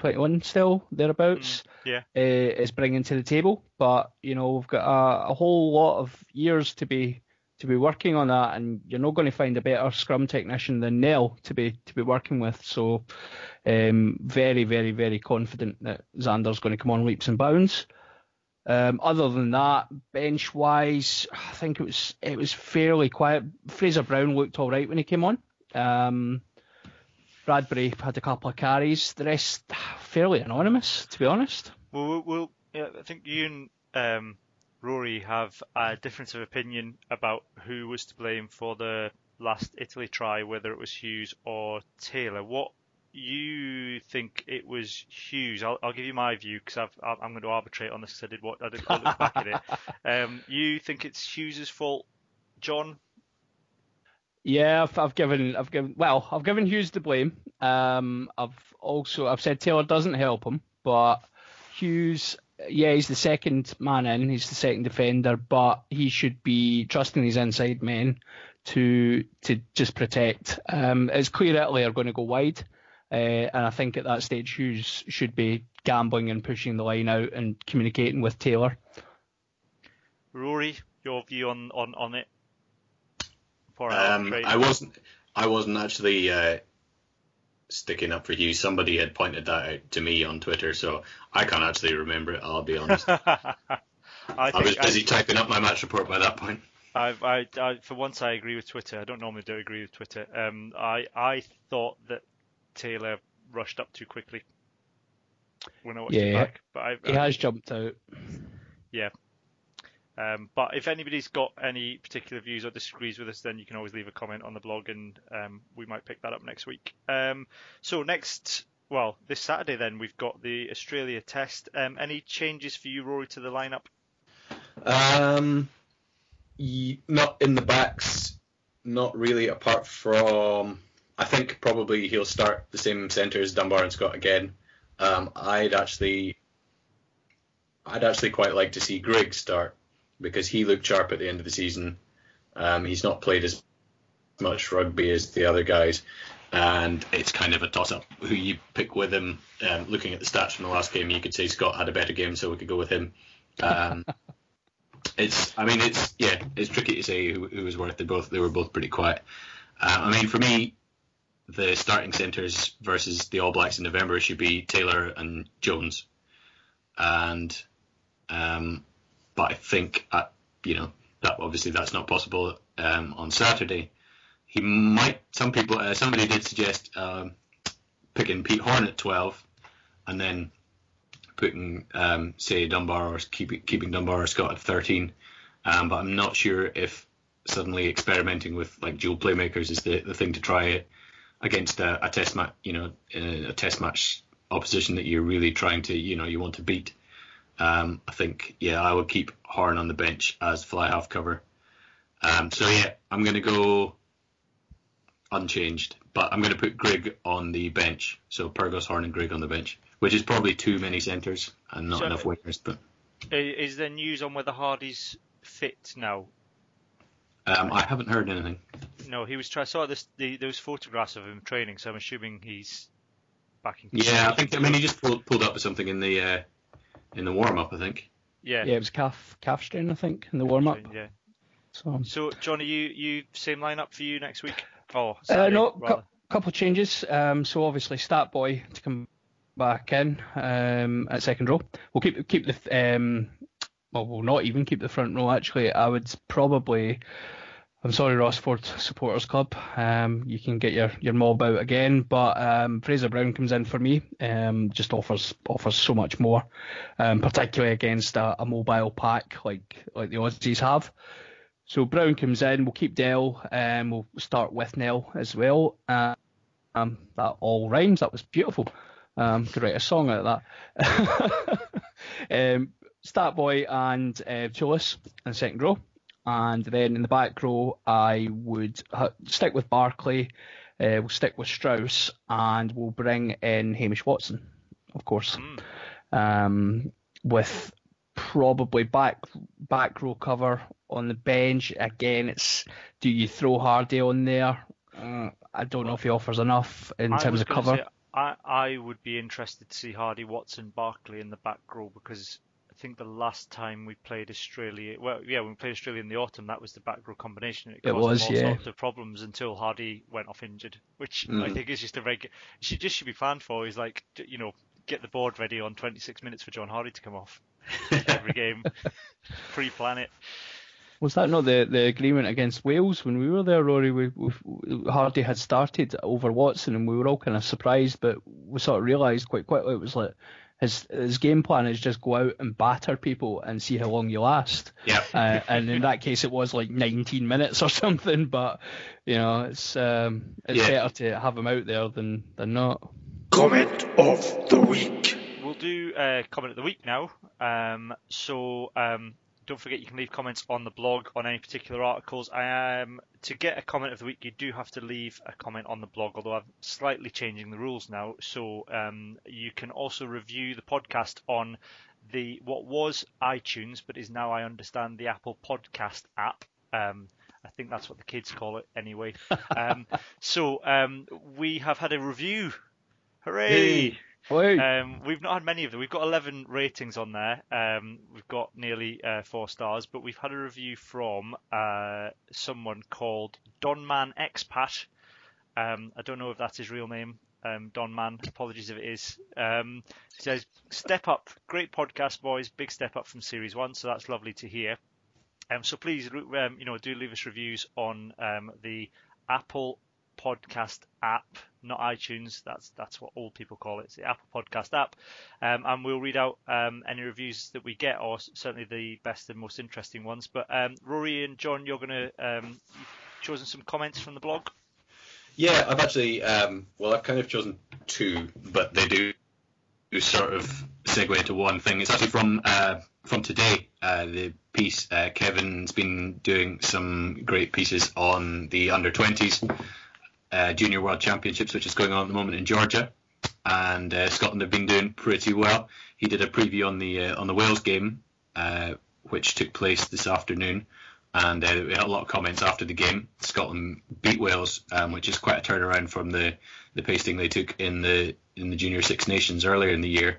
21 still thereabouts. Mm, yeah, uh, is bringing to the table. But you know we've got a, a, whole lot of years to be to be working on that, and you're not going to find a better scrum technician than Nel to be to be working with. So um, very very very confident that Zander's going to come on leaps and bounds. Um, other than that, bench wise, I think it was it was fairly quiet. Fraser Brown looked all right when he came on. Um, Bradbury had a couple of carries. The rest fairly anonymous, to be honest. Well, yeah, I think you and um, Rory have a difference of opinion about who was to blame for the last Italy try, whether it was Hughes or Taylor. What you think it was Hughes? I'll, I'll give you my view because I'm going to arbitrate on this because I did what I did look back at it. Um, you think it's Hughes's fault, John? Yeah, I've, I've, given, I've given, well, I've given Hughes the blame. Um, I've also, I've said Taylor doesn't help him, but Hughes, yeah, he's the second man in, he's the second defender, but he should be trusting his inside men to to just protect. Um, it's clear Italy are going to go wide, uh, and I think at that stage Hughes should be gambling and pushing the line out and communicating with Taylor. Rory, your view on on on it? For um, I wasn't. I wasn't actually uh, sticking up for Hughes. Somebody had pointed that out to me on Twitter, so I can't actually remember it. I'll be honest. I, I, was busy I, typing up my match report by that point. I, I, I, for once, I agree with Twitter. I don't normally do agree with Twitter. Um, I, I thought that Taylor rushed up too quickly when I watched yeah, it back, but I, he has jumped out. Yeah, um, but if anybody's got any particular views or disagrees with us, then you can always leave a comment on the blog, and um, we might pick that up next week. Um, so next, well, this Saturday then we've got the Australia Test. Um, any changes for you, Rory, to the lineup? Um, not in the backs, not really. Apart from, I think probably he'll start the same centre as Dunbar and Scott again. Um, I'd actually, I'd actually quite like to see Grigg start because he looked sharp at the end of the season. Um, he's not played as much rugby as the other guys, and it's kind of a toss up who you pick with him. Um, looking at the stats from the last game, you could say Scott had a better game, so we could go with him. Um, it's, I mean, it's yeah, it's tricky to say who, who was worth. They both they were both pretty quiet. Uh, I mean, for me, the starting centres versus the All Blacks in November should be Taylor and Jones, and um, but I think, at, uh, you know, that obviously that's not possible um, on Saturday. He might. Some people, uh, somebody did suggest um, picking Pete Horne at 12, and then putting, um, say, Dunbar or keeping, Dunbar or Scott at 13. Um, but I'm not sure if suddenly experimenting with like dual playmakers is the, the thing to try it against a, a test match, you know, a test match opposition that you're really trying to, you know, you want to beat. Um, I think, yeah, I would keep Horne on the bench as fly half cover. Um, so yeah, I'm going to go unchanged, but I'm going to put Grigg on the bench. So Pyrgos, Horne, and Grigg on the bench, which is probably too many centres and not so enough wingers. But is there news on whether Hardie's fit now? Um, I haven't heard anything. No, he was. Try- I saw this, the, those photographs of him training, so I'm assuming he's back in. Yeah, I think. I mean, he just pulled, pulled up with something in the uh, in the warm up, I think. Yeah. Yeah, it was calf calf strain, I think, in the warm up. Yeah. So. So, Johnny, you you same lineup for you next week? Oh, Saturday, uh, no, cu- couple of changes. Um, so obviously, Stat Boy to come back in um, at second row. We'll keep keep the um, well, we'll not even keep the front row. Actually, I would probably I'm sorry, Ross Ford Supporters Club. Um, you can get your, your mob out again, but um, Fraser Brown comes in for me. Um, just offers offers so much more, um, particularly against a, a, mobile pack like like the Aussies have. So Brown comes in. We'll keep Dell. Um, we'll start with Nel as well. Uh, um, that all rhymes. That was beautiful. Um, could write a song out of that. um, Stat Boy and uh, Toolis in second row and then in the back row I would stick with Barclay, uh, we'll stick with Strauss, and we'll bring in Hamish Watson, of course, mm. um, with probably back back row cover on the bench. Again, it's do you throw Hardie on there? Uh, I don't know if he offers enough in I terms of cover. Say, I I would be interested to see Hardie, Watson Barclay in the back row because think the last time we played Australia, well, yeah, when we played Australia in the autumn, that was the back row combination. It, it was, all yeah. sorts of problems until Hardie went off injured, which mm. I think is just a regular. She just should be planned for. Is like, you know, get the board ready on 26 minutes for John Hardie to come off every game, pre-plan it. Was that not the, the agreement against Wales when we were there, Rory? We, we, Hardie had started over Watson, and we were all kind of surprised, but we sort of realised quite quickly it was like his his game plan is just go out and batter people and see how long you last. Yeah. Uh, and in that case, it was like 19 minutes or something. But you know, it's um, it's yeah. better to have him out there than than not. Comment of the week. We'll do uh, comment of the week now. Um, so um, don't forget you can leave comments on the blog on any particular articles. I um, to get a comment of the week, you do have to leave a comment on the blog, although I'm slightly changing the rules now. So um, you can also review the podcast on the what was iTunes, but is now, I understand, the Apple Podcast app. Um, I think that's what the kids call it anyway. Um, so um, we have had a review. Hooray! Um, we've not had many of them. We've got 11 ratings on there. Um, we've got nearly uh, four stars, but we've had a review from uh, someone called Donman Expat. Um, I don't know if that's his real name. Um, Don Man, apologies if it is. Um, says, "Step up, great podcast, boys. Big step up from series one, so that's lovely to hear. Um, so please, you know, do leave us reviews on the Apple Podcast app, not iTunes. That's that's what old people call it. It's the Apple Podcast app, um, and we'll read out um, any reviews that we get, or certainly the best and most interesting ones. But um, Rory and John, you're to um, chosen some comments from the blog. Yeah, I've actually, um, well, I've kind of chosen two, but they do sort of segue into one thing. It's actually from uh, from today. Uh, the piece uh, Kevin's been doing some great pieces on the under 20s uh, Junior World Championships, which is going on at the moment in Georgia, and uh, Scotland have been doing pretty well. He did a preview on the uh, on the Wales game, which took place this afternoon and uh, we had a lot of comments after the game. Scotland beat Wales, um, which is quite a turnaround from the, the pasting they took in the in the Junior Six Nations earlier in the year.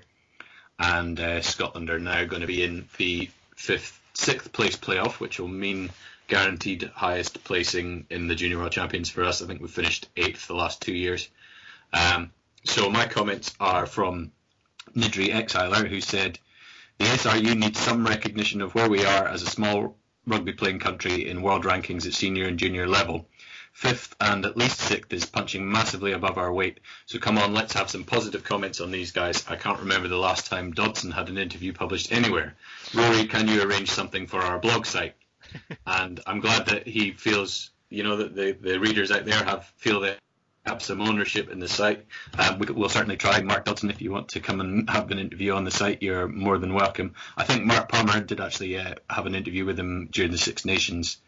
And uh, Scotland are now going to be in the fifth, sixth place playoff, which will mean guaranteed highest placing in the Junior World Champions for us. I think we've finished eighth the last two years. Um, so my comments are from Nidri Exiler, who said the SRU needs some recognition of where we are as a small rugby playing country in world rankings at senior and junior level. Fifth and at least sixth is punching massively above our weight. So come on, let's have some positive comments on these guys. I can't remember the last time Dodson had an interview published anywhere. Rory, can you arrange something for our blog site? And I'm glad that he feels, you know, that the, the readers out there have feel that have some ownership in the site. Um, we, will certainly try. Mark Dodson, if you want to come and have an interview on the site, you're more than welcome. I think Mark Palmer did actually uh, have an interview with him during the Six Nations.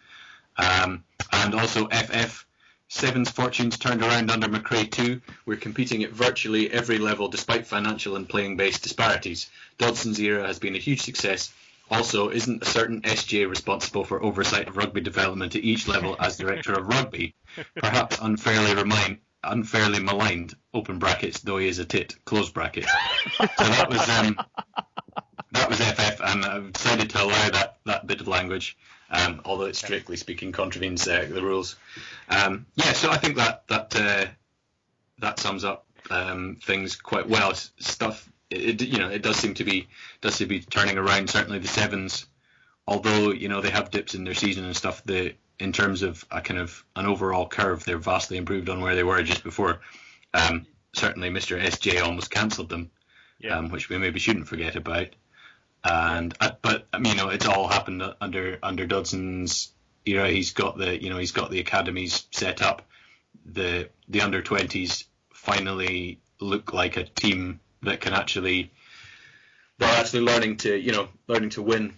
Um, and also FF. Seven's fortunes turned around under McRae too. We're competing at virtually every level despite financial and playing based disparities. Dodson's era has been a huge success. Also, isn't a certain SJ responsible for oversight of rugby development at each level as director of rugby? Perhaps unfairly remind, unfairly maligned, open brackets, though he is a tit, close brackets. so that was um, that was FF, and I've decided to allow that, that bit of language, um, although it strictly speaking contravenes uh, the rules. Um, yeah, so I think that that uh, that sums up um, things quite well. Stuff, it, you know, it does seem to be does seem to be turning around. Certainly the sevens, although you know they have dips in their season and stuff. The in terms of a kind of an overall curve, they're vastly improved on where they were just before. Um, certainly, Mr. SJ almost cancelled them, yeah. um, which we maybe shouldn't forget about. And uh, but um, you know, it's all happened under under Dodson's era. He's got the you know he's got the academies set up. The the under twenties finally look like a team that can actually they're actually learning to you know learning to win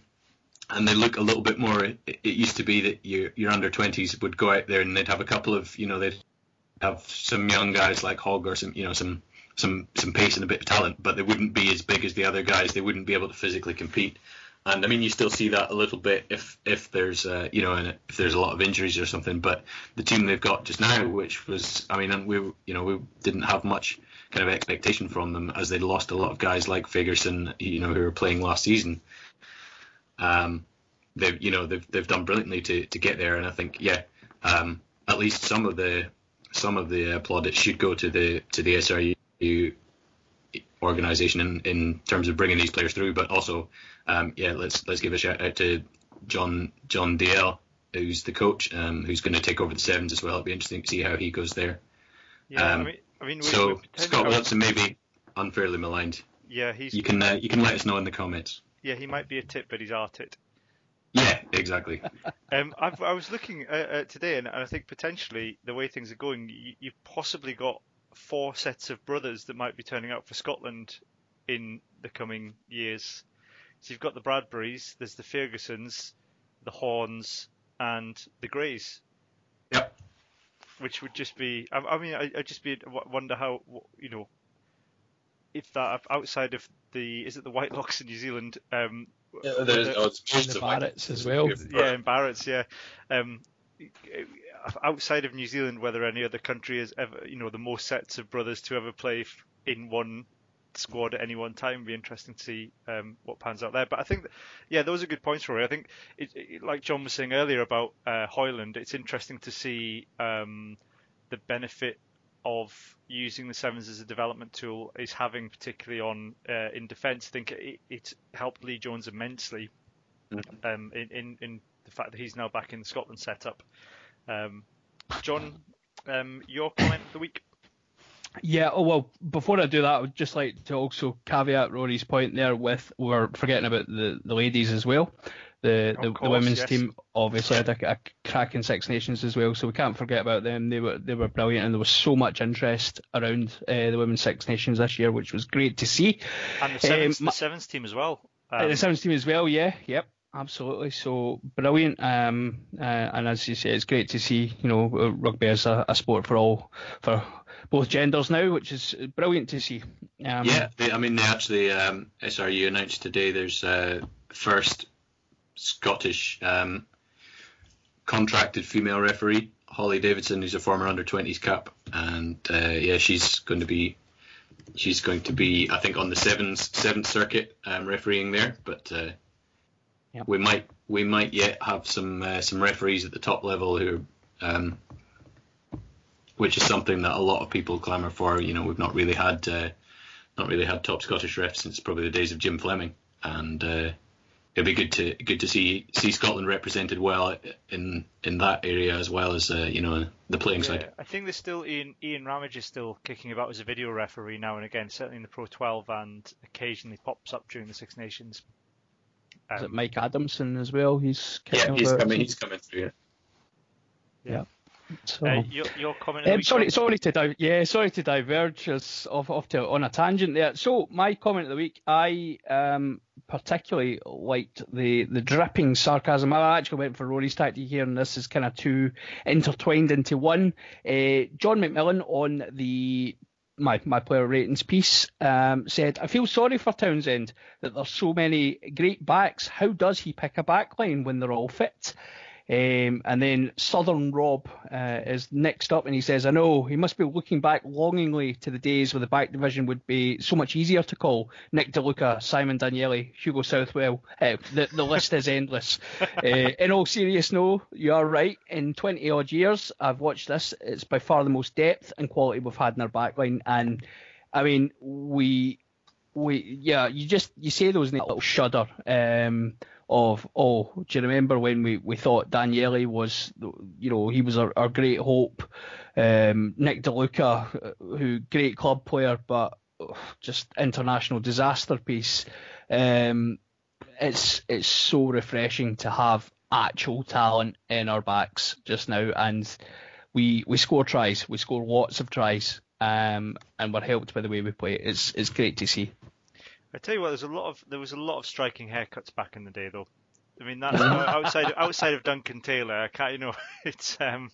and they look a little bit more. It, it used to be that your your under twenties would go out there and they'd have a couple of you know they'd have some young guys like Hogg or some you know some some some pace and a bit of talent, but they wouldn't be as big as the other guys. They wouldn't be able to physically compete. And I mean, you still see that a little bit if if there's uh, you know if there's a lot of injuries or something. But the team they've got just now, which was I mean, we you know we didn't have much kind of expectation from them as they'd lost a lot of guys like Fagerson, you know, who were playing last season. Um, they've you know they've they've done brilliantly to, to get there, and I think yeah, um, at least some of the some of the plaudits should go to the to the SRU organization in, in terms of bringing these players through, but also um, yeah, let's let's give a shout out to John John Dalziel, who's the coach, um, who's going to take over the sevens as well. It'll be interesting to see how he goes there. Yeah, um, I mean, I mean, we, so Scott Wilson may be unfairly maligned. Yeah, he's. You can uh, you can let us know in the comments. Yeah, he might be a tit, but he's our tit. Yeah, exactly. um, I've, i was looking at, at today, and, and, I think potentially the way things are going, you, you've possibly got four sets of brothers that might be turning up for Scotland in the coming years. So you've got the Bradburys, there's the Fagersons, the Hornes, and the Grays. Yep. Which would just be, I, I mean, I, I just be wonder how you know if that outside of the is it the Whitelocks in New Zealand? Um, yeah, there's the, oh, it's the Barretts as well. Yeah, in Barretts, yeah. Um, outside of New Zealand, whether any other country has ever, you know, the most sets of brothers to ever play in one squad at any one time. It'd be interesting to see um, what pans out there. But I think, that, yeah, those are good points, Rory. I think, it, it, like John was saying earlier about uh, Hoyland, it's interesting to see um, the benefit of using the sevens as a development tool is having, particularly on uh, in defence. I think it, it, helped Lee Jones immensely um, in, in, in the fact that he's now back in the Scotland setup. Um, John, um, your comment of the week. Yeah, oh well, before I do that, I would just like to also caveat Rory's point there with we're forgetting about the, the ladies as well. The the, course, the women's yes. team obviously had a, a cracking Six Nations as well, so we can't forget about them. They were they were brilliant, and there was so much interest around uh, the women's Six Nations this year, which was great to see. And the sevens, Um, the sevens team as well. Uh, Um, the sevens team as well, yeah, yep, absolutely. So brilliant. Um, uh, and as you say, it's great to see. You know, uh, rugby is a, a sport for all, for both genders now, which is brilliant to see. Um, Yeah, they, I mean, they actually um, SRU announced today there's uh, first Scottish um, contracted female referee, Holly Davidson, who's a former under 20s cap, and uh, yeah, she's going to be she's going to be I think on the seventh seventh circuit um, refereeing there, but uh, Yep. we might we might yet have some uh, some referees at the top level who. Um, which is something that a lot of people clamour for. You know, we've not really had uh, not really had top Scottish refs since probably the days of Jim Fleming, and uh, it'd be good to good to see see Scotland represented well in in that area as well as uh, you know the playing Yeah, side. I think there's still Ian Ian Ramage is still kicking about as a video referee now and again, certainly in the Pro 12, and occasionally pops up during the Six Nations. Is it Um, Mike Adamson as well? He's Yeah, he's coming. He's coming through. So. uh, your, your comment. Um, sorry, sorry to di- yeah, sorry to diverge us off, off to on a tangent there. So my comment of the week, I um, particularly liked the the dripping sarcasm. I actually went for Rory's tactic here, and this is kind of two intertwined into one. Uh, John McMillan on the my my player ratings piece um, said, "I feel sorry for Townsend that there's so many great backs. How does he pick a backline when they're all fit?" Um, and then Southern Rob uh, is next up, and he says, "I know he must be looking back longingly to the days where the back division would be so much easier to call. Nick De Luca, Simon Danielli, Hugo Southwell. Uh, the the list is endless. Uh, in all seriousness, no, you are right. In 20 odd years, I've watched this. It's by far the most depth and quality we've had in our backline, and I mean, we we yeah, you just you say those and a little shudder um, of oh, do you remember when we, we thought Danielli was you know he was our, our great hope, um, Nick De Luca, uh, who great club player but ugh, just international disaster piece. Um, it's it's so refreshing to have actual talent in our backs just now, and we we score tries, we score lots of tries, um, and we're helped by the way we play. It's it's great to see. I tell you what, there's a lot of there was a lot of striking haircuts back in the day, though. I mean, that's outside outside of Duncan Taylor. I can't, you know, it's um,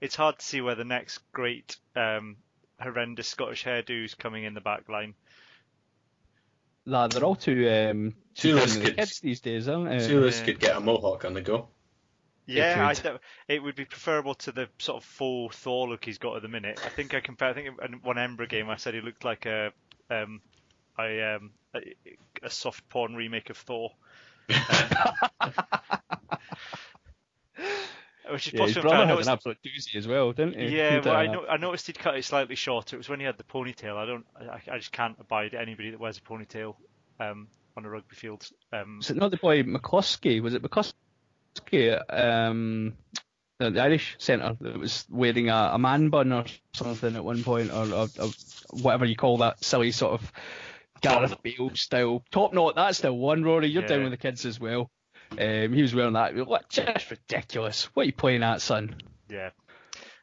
it's hard to see where the next great um, horrendous Scottish hairdo is coming in the back line. Nah, they're all too um, too Sulis to the could- kids these days, aren't they? Sulis Yeah. could get a mohawk on the go. Yeah, I could. it would be preferable to the sort of full Thor look he's got at the minute. I think I compare. I think in one Embra game I said he looked like a um, a, um, a, a soft porn remake of Thor. Which is Yeah, his possibly unfair. I had noticed- an absolute doozy as well, didn't he? Yeah, well, I, uh, know, I noticed he'd cut it slightly shorter. It was when he had the ponytail. I don't, I, I just can't abide anybody that wears a ponytail um, on a rugby field. Um, Was it not the boy McCloskey? Was it McCloskey? Um, the the Irish centre that was wearing a, a man bun or something at one point, or, or, or whatever you call that silly sort of Gareth Bale style top knot. That's the one, Rory. You're down with the kids as well. Um, he was wearing that. What, just ridiculous. What are you playing at, son? yeah.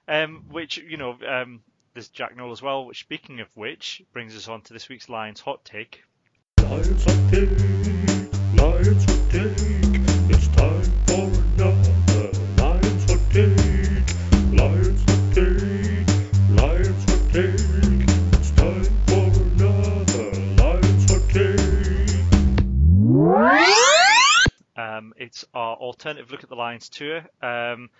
Um, which you know, um, there's Jack Nowell as well. Which, speaking of which, brings us on to this week's Lions hot take. Lions hot take, Lions hot take. It's time it's our alternative look at the Lions tour. Um,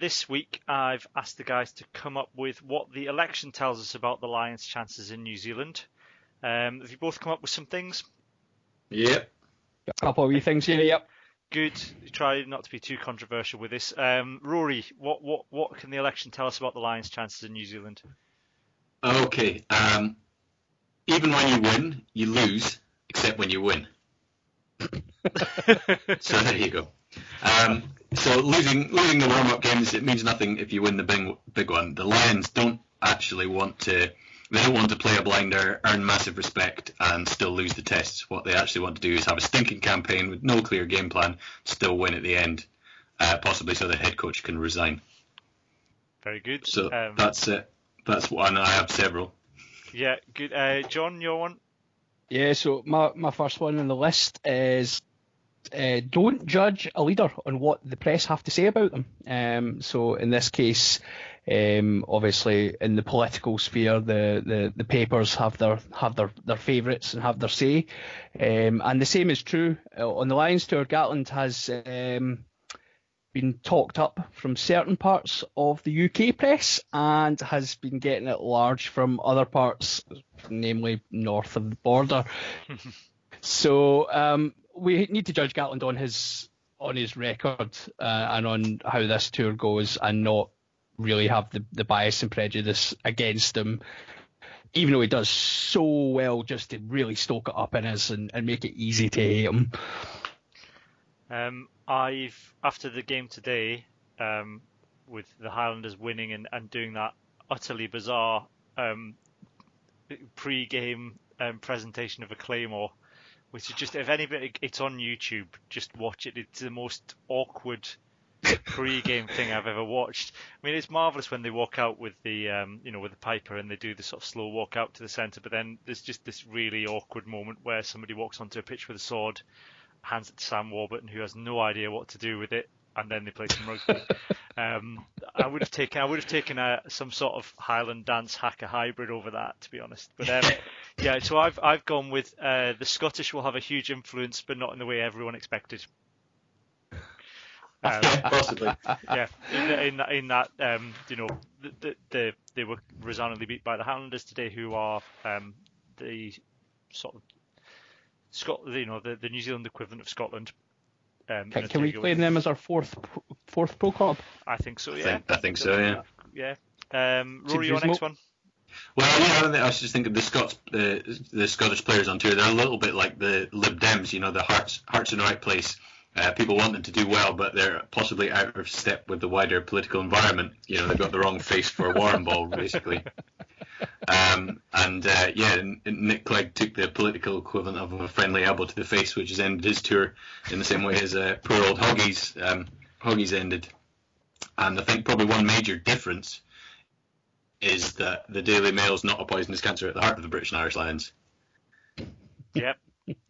this week, I've asked the guys to come up with what the election tells us about the Lions' chances in New Zealand. Um, have you both come up with some things? Yep. A couple of wee things here. Yep. Good. Try not to be too controversial with this. Um, Rory, what, what what can the election tell us about the Lions' chances in New Zealand? Okay. Um, even when you win, you lose, except when you win. so there you go. Um, so losing losing the warm up games it means nothing if you win the big big one. The Lions don't actually want to. They don't want to play a blinder, earn massive respect, and still lose the tests. What they actually want to do is have a stinking campaign with no clear game plan, still win at the end, uh, possibly so the head coach can resign. Very good. So Um, that's it. That's one. I have several. yeah, good. Uh, John, your one. Yeah, so my, my first one on the list is uh, don't judge a leader on what the press have to say about them. Um, so in this case, um, obviously in the political sphere, the, the, the papers have their have their, their favourites and have their say, um, and the same is true uh, on the Lions tour. Gatland has um, been talked up from certain parts of the UK press and has been getting it large from other parts, namely north of the border. so um, we need to judge Gatland on his on his record uh, and on how this tour goes, and not really have the, the bias and prejudice against him. Even though he does so well, just to really stoke it up in us and, and make it easy to hate him. Um, I've after the game today, um, with the Highlanders winning and, and doing that utterly bizarre um, pre-game um, presentation of a claymore, which is just if anybody, it's on YouTube. Just watch it. It's the most awkward pre-game thing I've ever watched. I mean, it's marvelous when they walk out with the, um, you know, with the piper and they do the sort of slow walk out to the centre. But then there's just this really awkward moment where somebody walks onto a pitch with a sword, hands it to Sam Warburton, who has no idea what to do with it, and then they play some rugby. um, I would have taken, I would have taken a, some sort of Highland dance hacker hybrid over that, to be honest. But um, yeah, so I've I've gone with uh, the Scottish will have a huge influence, but not in the way everyone expected. Um, Possibly. yeah, in, the, in that, in that um, you know, the, the, the, they were resoundingly beat by the Highlanders today, who are um, the sort of Scot, you know, the, the New Zealand equivalent of Scotland. Um, Can, can we three-goal- claim them as our fourth fourth pro club? I think so. I Yeah, think, I think so. Yeah. yeah. Um, Rory, your next reasonable. one. Well, yeah, I, don't think, I was just thinking the Scots, the the Scottish players on tour, they're a little bit like the Lib Dems, you know, the hearts hearts in the right place. Uh, people want them to do well, but they're possibly out of step with the wider political environment. You know, they've got the wrong face for a Warren ball, basically. Um, and uh, yeah, Nick Clegg took the political equivalent of a friendly elbow to the face, which has ended his tour in the same way as uh, poor old Hoggies um, ended. And I think probably one major difference is that the Daily Mail's not a poisonous cancer at the heart of the British and Irish Lions. Yep,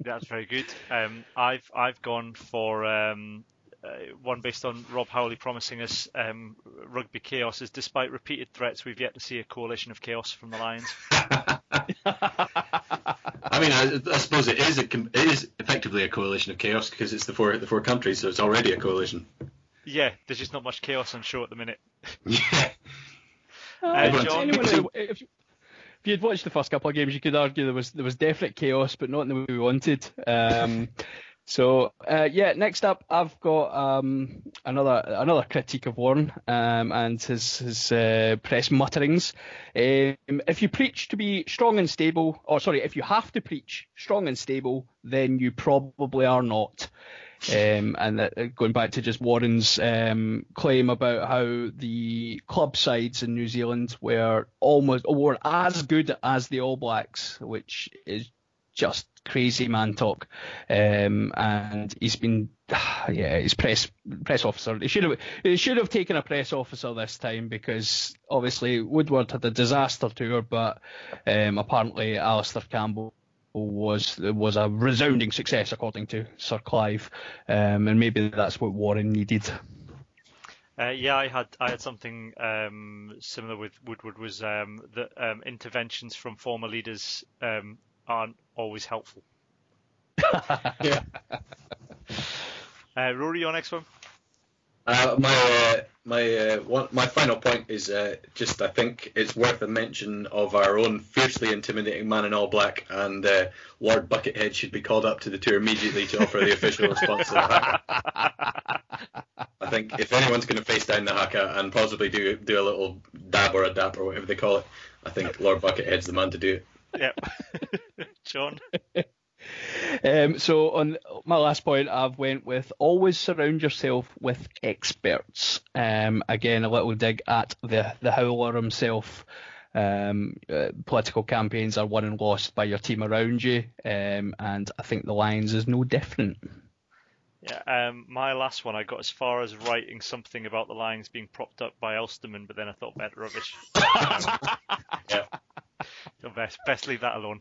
that's very good. Um, I've I've gone for um, uh, one based on Rob Howley promising us um, rugby chaos. Is despite repeated threats, we've yet to see a coalition of chaos from the Lions. I mean, I, I suppose it is a, it is effectively a coalition of chaos because it's the four the four countries, so it's already a coalition. Yeah, there's just not much chaos on show at the minute. Yeah. Uh, John, Anyone if, you, if you'd watched the first couple of games, you could argue there was there was definite chaos, but not in the way we wanted. Um, so uh, yeah, next up, I've got um, another another critique of Warren um, and his his uh, press mutterings. Um, if you preach to be strong and stable, or sorry, if you have to preach strong and stable, then you probably are not. Um, and that, uh, going back to just Warren's um, claim about how the club sides in New Zealand were almost were as good as the All Blacks, which is just crazy man talk. Um, and he's been, yeah, his press press officer. He should have he should have taken a press officer this time because obviously Woodward had a disaster tour, but um, apparently Alastair Campbell was was a resounding success according to Sir Clive, um, and maybe that's what Warren needed. Uh, yeah, I had I had something um, similar with Woodward. Was um, that um, interventions from former leaders um, aren't always helpful. Yeah. Uh, Rory, your next one. Uh, my uh, my uh, one, my final point is uh, just I think it's worth a mention of our own fiercely intimidating man in all black, and uh, Lord Buckethead should be called up to the tour immediately to offer the official response to the haka. I think if anyone's going to face down the haka and possibly do do a little dab or a dap or whatever they call it, I think Lord Buckethead's the man to do it. Yep. John. Um, so on my last point, I've went with always surround yourself with experts. Um, again, a little dig at the the howler himself. Um, uh, political campaigns are won and lost by your team around you, um, and I think the Lions is no different. Yeah, um, my last one, I got as far as writing something about the Lions being propped up by Ulstermen, but then I thought better rubbish. Yeah. So best, best leave that alone.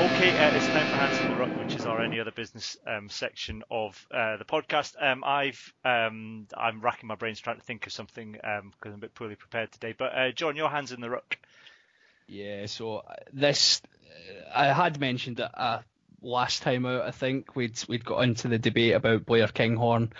Okay, uh, it's time for Hands in the Ruck, which is our any other business um, section of uh, the podcast. Um, I've um, I'm racking my brains trying to think of something because I'm a bit poorly prepared today. But uh, John, your hands in the ruck. Yeah, so uh, this I had mentioned it uh, last time out. I think we'd we'd got into the debate about Blair Kinghorn.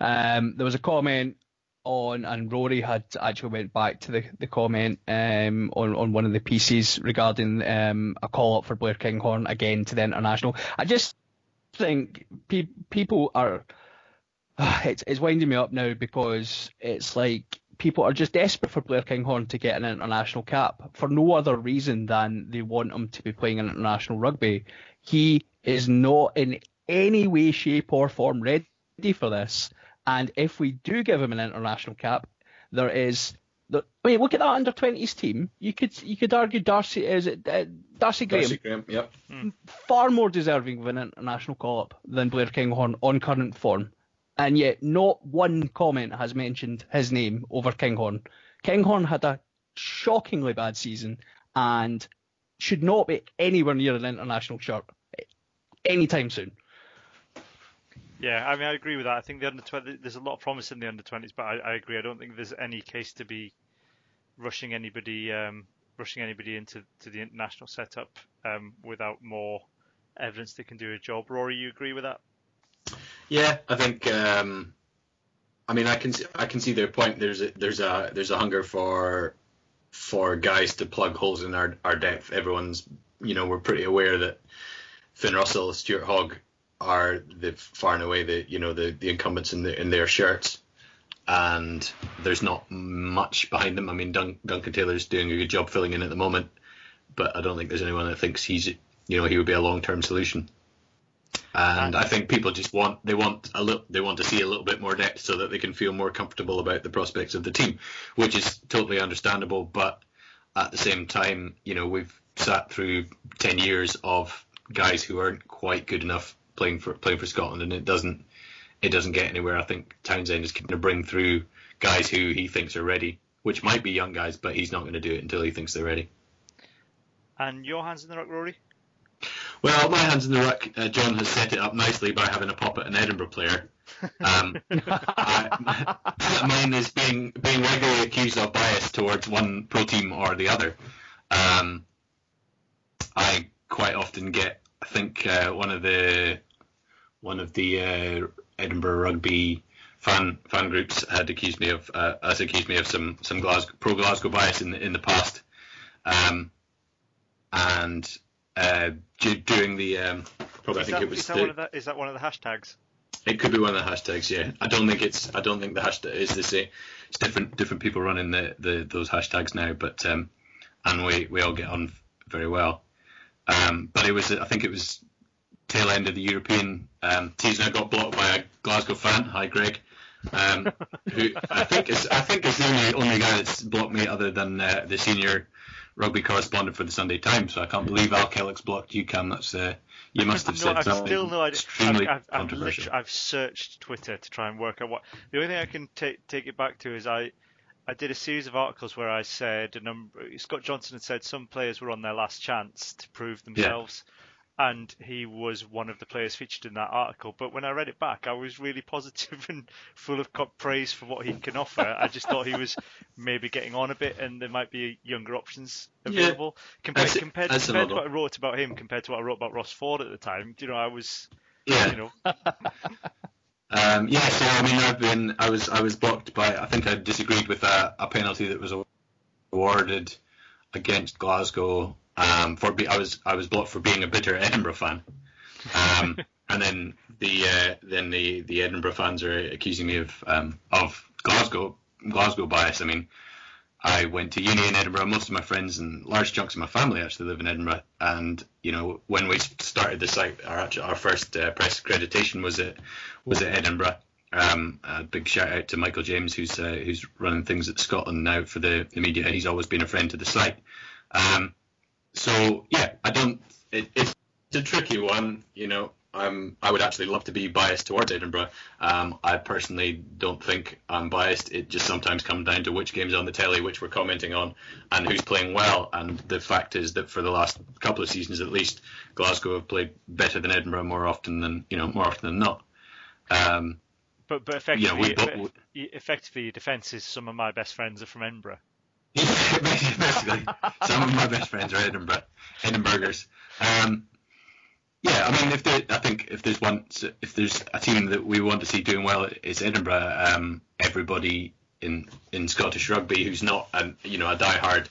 Um, there was a comment on, and Rory had actually went back to the, the comment um, on on one of the pieces regarding um, a call up for Blair Kinghorn again to the international. I just think pe- people are. It's it's winding me up now because it's like people are just desperate for Blair Kinghorn to get an international cap for no other reason than they want him to be playing in international rugby. He is not in any way, shape, or form ready for this. And if we do give him an international cap, there is. The, I mean, look at that under 20s team. You could you could argue Darcy is it uh, Darcy Graham Darcy Graham, yep. far more deserving of an international call up than Blair Kinghorn on current form. And yet, not one comment has mentioned his name over Kinghorn. Kinghorn had a shockingly bad season and should not be anywhere near an international shirt anytime soon. Yeah, I mean, I agree with that. I think the under 20, there's a lot of promise in the under 20s, but I, I agree. I don't think there's any case to be rushing anybody, um, rushing anybody into to the international setup um, without more evidence they can do a job. Rory, you agree with that? Yeah, I think. Um, I mean, I can I can see their point. There's a there's a there's a hunger for for guys to plug holes in our our depth. Everyone's you know we're pretty aware that Finn Russell, Stuart Hogg are the far and away the you know the the incumbents in the in their shirts, and there's not much behind them. I mean, Dun- Duncan Taylor's doing a good job filling in at the moment, but I don't think there's anyone that thinks he's you know he would be a long term solution. And I think people just want they want a little they want to see a little bit more depth so that they can feel more comfortable about the prospects of the team, which is totally understandable. But at the same time, you know, we've sat through ten years of guys who aren't quite good enough playing for playing for Scotland, and it doesn't it doesn't get anywhere. I think Townsend is going to bring through guys who he thinks are ready, which might be young guys, but he's not going to do it until he thinks they're ready. And your hands in the ruck, Rory? Well, my hands in the ruck. Uh, John has set it up nicely by having a pop at an Edinburgh player. Um, I, mine is being being regularly accused of bias towards one pro team or the other. Um, I quite often get, I think uh, one of the one of the uh, Edinburgh rugby fan fan groups had accused me of uh, has accused me of some some Glasgow, pro Glasgow bias in the in the past. Um, and uh, during the um, probably I Is think that, it was is, that the, one of the, is that one of the hashtags? it could be one of the hashtags, yeah. I don't think it's. I don't think the hashtag is the same. It's different. Different people running the, the those hashtags now, but um, and we we all get on very well. Um, but it was. I think it was tail end of the European um, season. I got blocked by a Glasgow fan. Hi, Greg. Um, who I think is. I think is the only only guy that's blocked me other than uh, the senior rugby correspondent for the Sunday Times. So I can't believe Al Kellock's blocked you, Cam. That's. Uh, you must have no, said I've something still no idea. Extremely I've, I've, controversial. literally- I've searched Twitter to try and work out what. The only thing I can take take it back to is I, I did a series of articles where I said a number. Scott Johnson had said some players were on their last chance to prove themselves, and he was one of the players featured in that article. But when I read it back, I was really positive and full of praise for what he can offer. I just thought he was maybe getting on a bit, and there might be younger options available yeah. compared that's, compared, that's compared to what I wrote about him, compared to what I wrote about Ross Ford at the time. You know, I was, yeah. you know. Um, yeah, so I mean, I've been, I was, I was blocked by, I think I disagreed with a, a penalty that was awarded against Glasgow um, for be, I was I was blocked for being a bitter Edinburgh fan. Um, and then the uh, then the, the Edinburgh fans are accusing me of um, of Glasgow Glasgow bias. I mean, I went to uni in Edinburgh. Most of my friends and large chunks of my family actually live in Edinburgh. And you know, when we started the site, our our first uh, press accreditation was at was at Edinburgh. Um, a big shout out to Michael James, who's uh, who's running things at Scotland now for the, the media. He's always been a friend to the site. Um, so yeah, I don't. It, it's a tricky one, you know. I'm, I would actually love to be biased towards Edinburgh. Um, I personally don't think I'm biased. It just sometimes comes down to which games on the telly, which we're commenting on, and who's playing well. And the fact is that for the last couple of seasons, at least, Glasgow have played better than Edinburgh more often than you know more often than not. Um, but but effectively, you know, we, effectively, your defence is some of my best friends are from Edinburgh. Basically, some of my best friends are Edinburgh, Edinburghers. Um, yeah, I mean, if there, I think if there's one, if there's a team that we want to see doing well, it's Edinburgh. Um, everybody in in Scottish rugby who's not, an, you know, a diehard,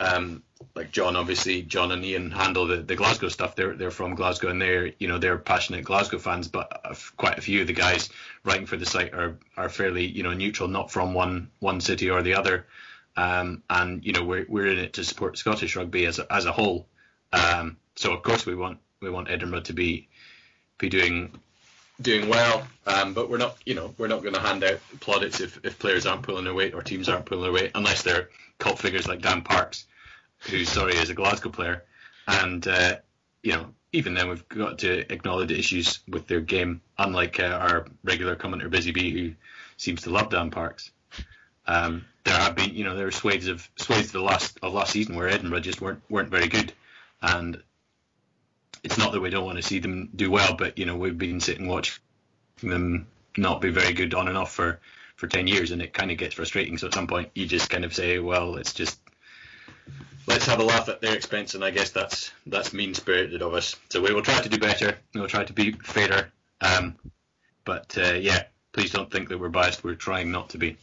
um, like John, obviously, John and Ian handle the, the Glasgow stuff. They're they're from Glasgow and they're you know they're passionate Glasgow fans, but quite a few of the guys writing for the site are are fairly you know neutral, not from one one city or the other. Um, and you know we're we're in it to support Scottish rugby as a, as a whole. Um, so of course we want we want Edinburgh to be be doing doing well, um, but we're not you know we're not going to hand out plaudits if, if players aren't pulling their weight or teams aren't pulling their weight unless they're cult figures like Dan Parks, who sorry is a Glasgow player, and uh, you know even then we've got to acknowledge issues with their game, unlike uh, our regular commenter Busy Bee who seems to love Dan Parks. Um, there have been, you know, there were swathes of swathes of the last of last season where Edinburgh just weren't weren't very good, and it's not that we don't want to see them do well, but you know we've been sitting watching them not be very good on and off for for ten years, and it kind of gets frustrating. So at some point you just kind of say, well, let's just let's have a laugh at their expense, and I guess that's that's mean spirited of us. So we will try to do better. We'll try to be fairer. Um, but uh, yeah, please don't think that we're biased. We're trying not to be.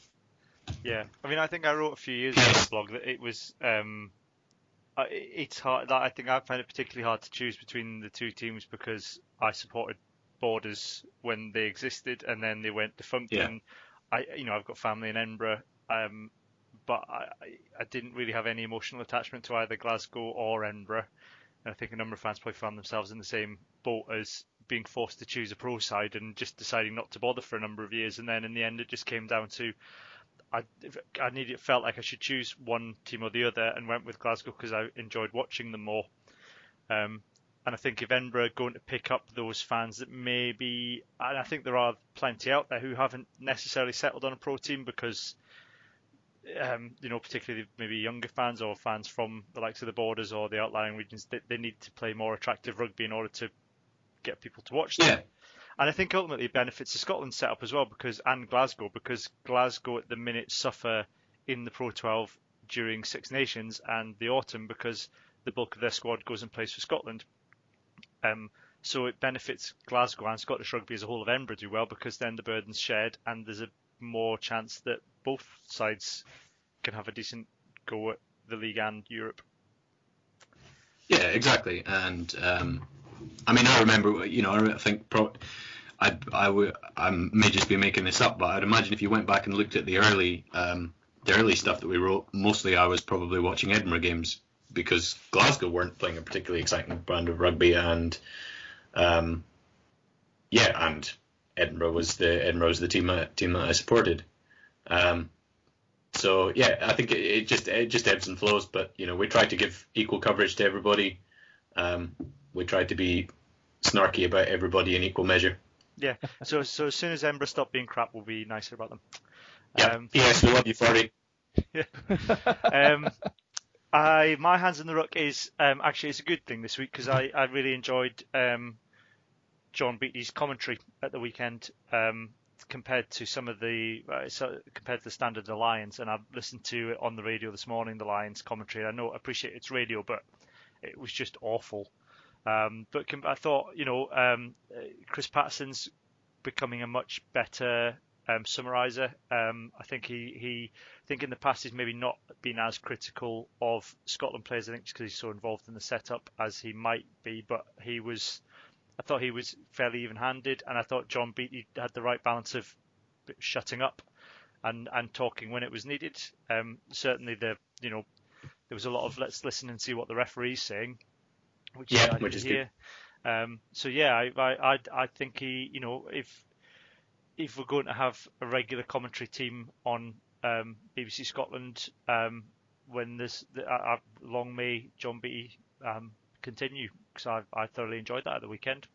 Yeah, I mean, I think I wrote a few years ago on the blog that it was. Um, it's hard. I think I find it particularly hard to choose between the two teams because I supported Borders when they existed, and then they went defunct. Yeah. And I, you know, I've got family in Edinburgh, um, but I, I didn't really have any emotional attachment to either Glasgow or Edinburgh. And I think a number of fans probably found themselves in the same boat as being forced to choose a pro side and just deciding not to bother for a number of years. And then in the end, it just came down to I, I needed felt like I should choose one team or the other, and went with Glasgow because I enjoyed watching them more. Um, and I think if Edinburgh are going to pick up those fans that maybe, and I think there are plenty out there who haven't necessarily settled on a pro team because, um, you know, particularly maybe younger fans or fans from the likes of the borders or the outlying regions, they, they need to play more attractive rugby in order to get people to watch them. Yeah. And I think ultimately it benefits the Scotland setup as well because and Glasgow because Glasgow at the minute suffer in the Pro 12 during Six Nations and the autumn because the bulk of their squad goes and plays for Scotland. Um, so it benefits Glasgow and Scottish rugby as a whole of Edinburgh do well because then the burden's shared and there's a more chance that both sides can have a decent go at the league and Europe. Yeah, exactly. And um, I mean, I remember, you know, I think pro- I, I, I may just be making this up, but I'd imagine if you went back and looked at the early, um, the early stuff that we wrote, mostly I was probably watching Edinburgh games because Glasgow weren't playing a particularly exciting brand of rugby, and um, yeah, and Edinburgh was the Edinburgh was the team team that I supported. Um, so yeah, I think it, it, just it just ebbs and flows, but you know we try to give equal coverage to everybody. Um, we tried to be snarky about everybody in equal measure. Yeah. So so as soon as Edinburgh stop being crap, we'll be nicer about them. Yeah. Um, yes, we love you, Flurry. yeah. um, I my hands in the ruck is um, actually it's a good thing this week because I, I really enjoyed um, John Beattie's commentary at the weekend um, compared to some of the uh, so, compared to the standard the Lions and I've listened to it on the radio this morning the Lions commentary. I know I appreciate it's radio, but it was just awful. Um, but I thought you know um, Chris Paterson's becoming a much better um, summariser. Um, I think he, he I think in the past he's maybe not been as critical of Scotland players. I think because he's so involved in the setup as he might be, but he was. I thought he was fairly even-handed, and I thought John Beattie had the right balance of shutting up and and talking when it was needed. Um, certainly, the you know there was a lot of let's listen and see what the referee's saying, which yeah, I which is hear. good. Um, so yeah, I, I I I think he you know if if we're going to have a regular commentary team on um, BBC Scotland um, when this the, uh, long may John Beattie um, continue because I, I thoroughly enjoyed that at the weekend.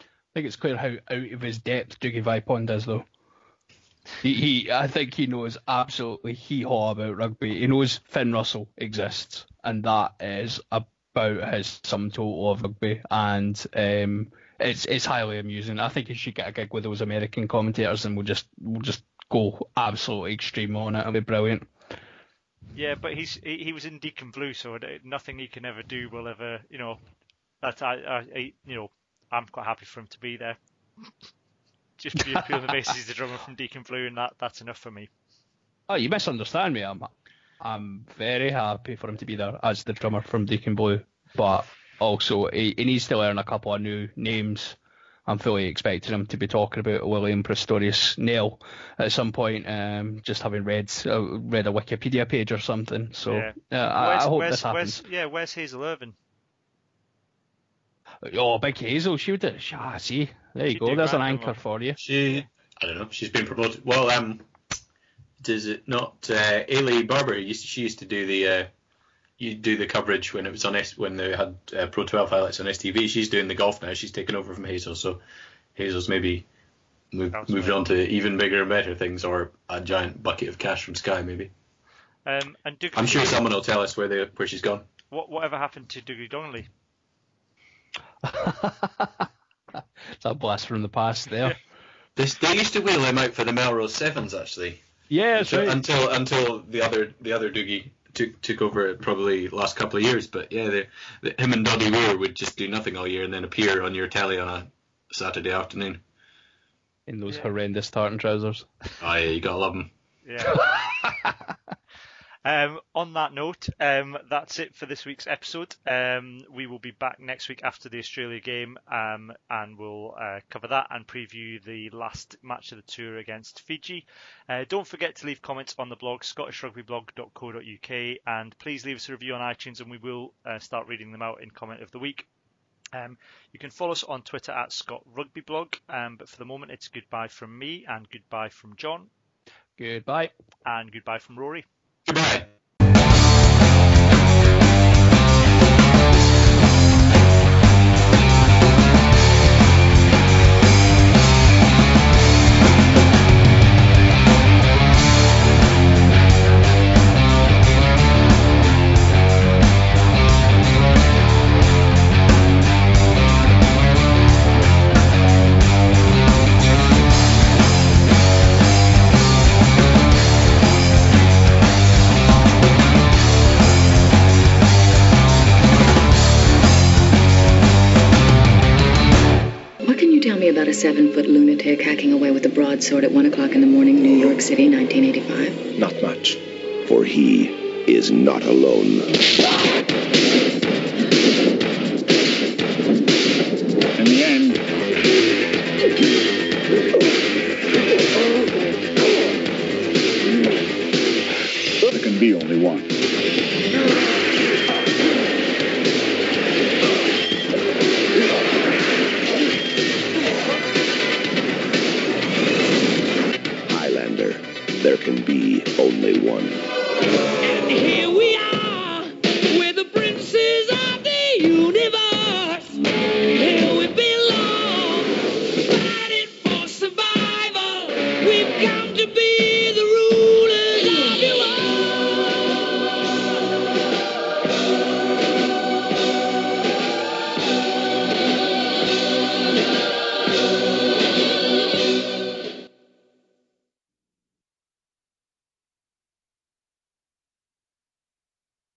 I think it's clear how out of his depth Dougie Vipond is though. He, he, I think he knows absolutely hee haw about rugby. He knows Finn Russell exists, and that is about his sum total of rugby. And um, it's it's highly amusing. I think he should get a gig with those American commentators, and we'll just we'll just go absolutely extreme on it. It'll be brilliant. Yeah, but he's he, he was in Deacon Blue, so nothing he can ever do will ever, you know, that I, I, you know, I'm quite happy for him to be there. Just purely the basis he's the drummer from Deacon Blue, and that that's enough for me. Oh, you misunderstand me. I'm I'm very happy for him to be there as the drummer from Deacon Blue, but also he, he needs to learn a couple of new names. I'm fully expecting him to be talking about William Prestorius Nail at some point. Um, just having read uh, read a Wikipedia page or something. So yeah. uh, I, I, hope this happens. yeah, where's Hazel Irvine? Oh, Big Hazel, she would. Do, ah, see, there you She'd go. There's an anchor for you. She, I don't know. She's been promoted. Well, um, does it not? Uh, Eilidh Barbour used to, she used to do the uh, you do the coverage when it was on S when they had uh, Pro 12 highlights on STV. She's doing the golf now. She's taken over from Hazel, so Hazel's maybe moved moved on to even bigger and better things, or a giant bucket of cash from Sky, maybe. Um, and Doug I'm sure someone will tell us where they where she's gone. What whatever happened to Dougie Donnelly? It's a blast from the past there. They, they used to wheel him out for the Melrose Sevens actually. Yeah, until, right. until until the other the other Dougie took took over probably last couple of years. But yeah, they, the, him and Doddie Weir would just do nothing all year and then appear on your telly on a Saturday afternoon. In those yeah. horrendous tartan trousers. Oh yeah, you gotta love them. Yeah. Um, on that note, um, that's it for this week's episode. Um, we will be back next week after the Australia game, um, and we'll uh, cover that and preview the last match of the tour against Fiji. Uh, don't forget to leave comments on the blog scottishrugbyblog.co.uk, and please leave us a review on iTunes, and we will uh, start reading them out in comment of the week. Um, you can follow us on Twitter at Scott Rugby Blog, um, but for the moment it's goodbye from me and goodbye from John. Goodbye. And goodbye from Rory. Goodbye. Broadsword at one o'clock in the morning, New York City, 1985? Not much, for he is not alone.